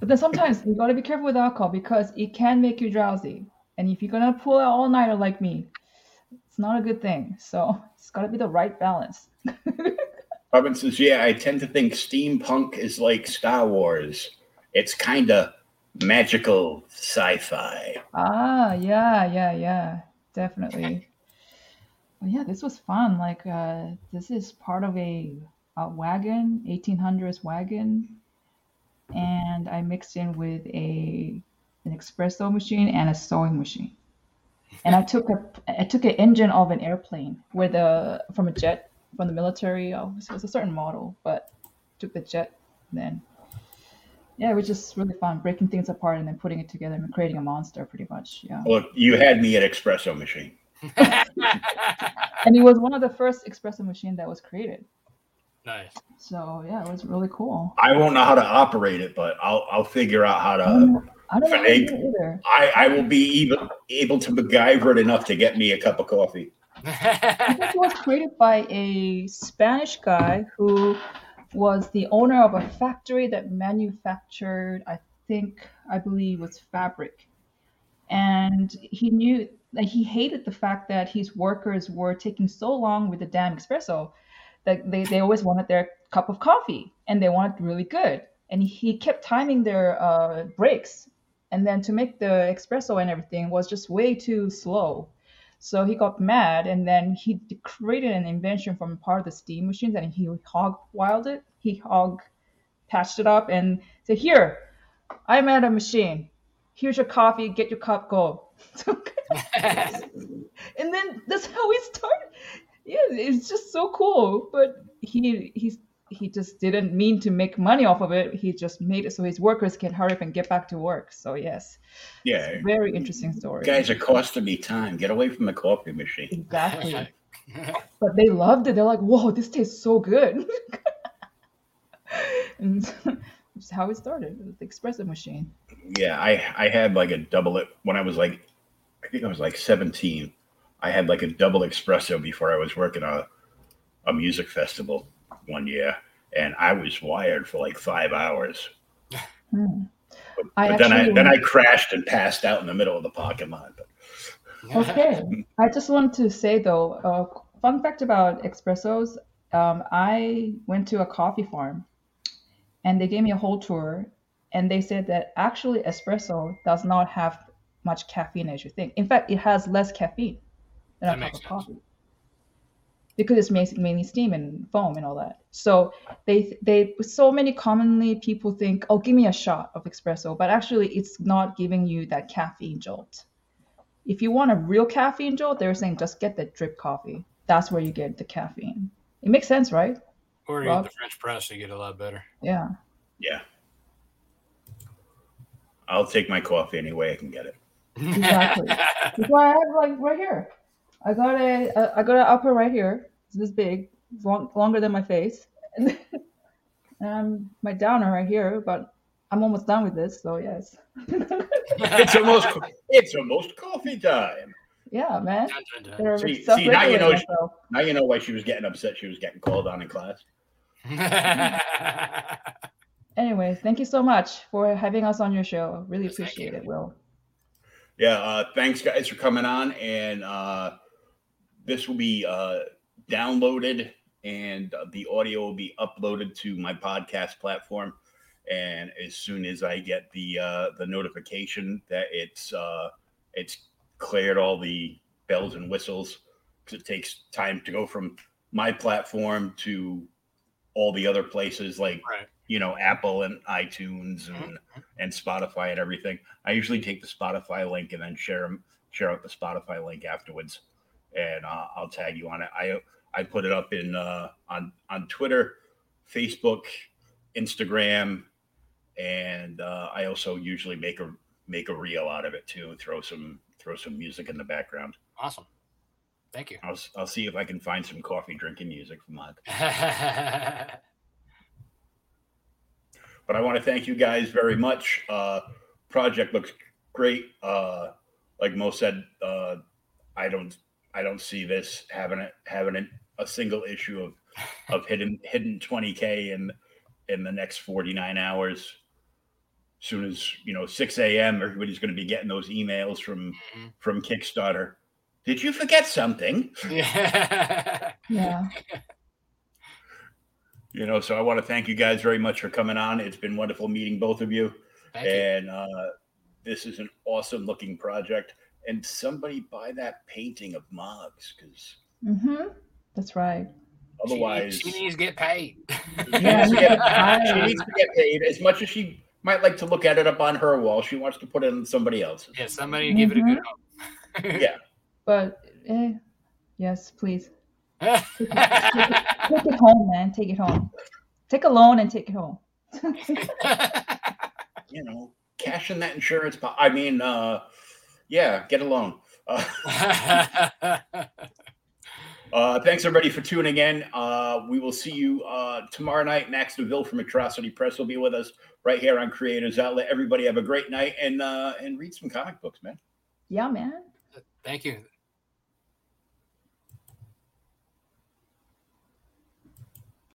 But then sometimes you gotta be careful with alcohol because it can make you drowsy. And if you're gonna pull out all nighter like me, it's not a good thing. So it's gotta be the right balance. Robin says, "Yeah, I tend to think steampunk is like Star Wars. It's kind of magical sci-fi." Ah, yeah, yeah, yeah, definitely. Well, yeah, this was fun. Like, uh, this is part of a, a wagon, 1800s wagon, and I mixed in with a an espresso machine and a sewing machine. And I took a I took an engine of an airplane with a from a jet from the military. Oh, it was a certain model, but took the jet then. Yeah, it was just really fun breaking things apart and then putting it together and creating a monster, pretty much. Yeah. Look, you had me at espresso machine. and it was one of the first espresso machine that was created. Nice. So yeah, it was really cool. I won't know how to operate it, but I'll I'll figure out how to. I don't know how to Fanatic. either. I, I will be even able to MacGyver it enough to get me a cup of coffee. I think it was created by a Spanish guy who was the owner of a factory that manufactured, I think, I believe, was fabric. And he knew that he hated the fact that his workers were taking so long with the damn espresso that they, they always wanted their cup of coffee and they wanted really good. And he kept timing their uh, breaks. And then to make the espresso and everything was just way too slow. So he got mad and then he created an invention from part of the steam machines and he hog wild it. He hog patched it up and said, Here, I made a machine. Here's your coffee, get your cup, go. and then that's how he started. Yeah, it's just so cool. But he he's he just didn't mean to make money off of it. He just made it so his workers can hurry up and get back to work. So yes, Yeah, very interesting story. guys are costing me time. Get away from the coffee machine. Exactly. but they loved it. They're like, "Whoa, this tastes so good." and that's how it started with the espresso machine. Yeah, I I had like a double it when I was like, I think I was like seventeen. I had like a double espresso before I was working a a music festival one year, and I was wired for like five hours. Hmm. But, I but then I then I crashed and passed out in the middle of the parking lot. But Okay. I just want to say though, uh, fun fact about espressos. Um, I went to a coffee farm, and they gave me a whole tour, and they said that actually espresso does not have much caffeine as you think. In fact, it has less caffeine than That a cup makes of sense. coffee because it's ma- mainly steam and foam and all that. So they they so many commonly people think, oh, give me a shot of espresso, but actually it's not giving you that caffeine jolt. If you want a real caffeine jolt, they're saying just get the drip coffee. That's where you get the caffeine. It makes sense, right? Or you Rob? get the French press, you get a lot better. Yeah. yeah, I'll take my coffee any way I can get it. Exactly. That's why I have like right here. I got a a- I got an upper right here. It's this big, it's long, longer than my face, and then um, my downer right here. But I'm almost done with this, so yes. It's almost it's almost coffee time. yeah, man. Dun, dun, dun. See- see, now you know- self-regulate. Now you know why she was getting upset. She was getting called on in class. Anyways, thank you so much for having us on your show. Really Yes, appreciate it, Will. Yeah, uh, thanks guys for coming on, and uh, this will be uh, downloaded, and uh, the audio will be uploaded to my podcast platform. And as soon as I get the uh, the notification that it's uh, it's cleared all the bells and whistles, because it takes time to go from my platform to all the other places like right. you know Apple and iTunes Mm-hmm. and and Spotify and everything. I usually take the Spotify link and then share 'em- share out the Spotify link afterwards, and uh, I'll tag you on it. I I put it up in uh, on on Twitter, Facebook, Instagram, and uh, I also usually make a make a reel out of it too. Throw some throw some music in the background. Awesome. Thank you. I'll I'll see if I can find some coffee drinking music from that. but I want to thank you guys very much. Uh, project looks great. Uh, like Mo said, uh, I don't I don't see this having it having it, a single issue of of hidden hidden 20k in in the next 49 hours. Soon as you know 6 a.m., everybody's going to be getting those emails from Mhm. from Kickstarter. Did you forget something? yeah. Yeah. You know, so I want to thank you guys very much for coming on. It's been wonderful meeting both of you. Thank you. and uh, this is an awesome looking project. And somebody buy that painting of Mog's because Mm-hmm. That's right. Otherwise, she, needs to get paid. she, Yeah, needs to get, she needs to get paid as much as she might like to look at it up on her wall. She wants to put it on somebody else's. yeah, somebody give it a good home. Yeah. But eh, yes, please take it home, man. Take it home. Take a loan and take it home. You know, cash in that insurance. po- I mean, uh, yeah, get a loan. Uh, Uh, thanks everybody for tuning in. Uh, we will see you uh, tomorrow night. Max DeVille from Atrocity Press will be with us right here on Creators Outlet. Everybody have a great night and uh, and read some comic books, man. Yeah, man. Thank you.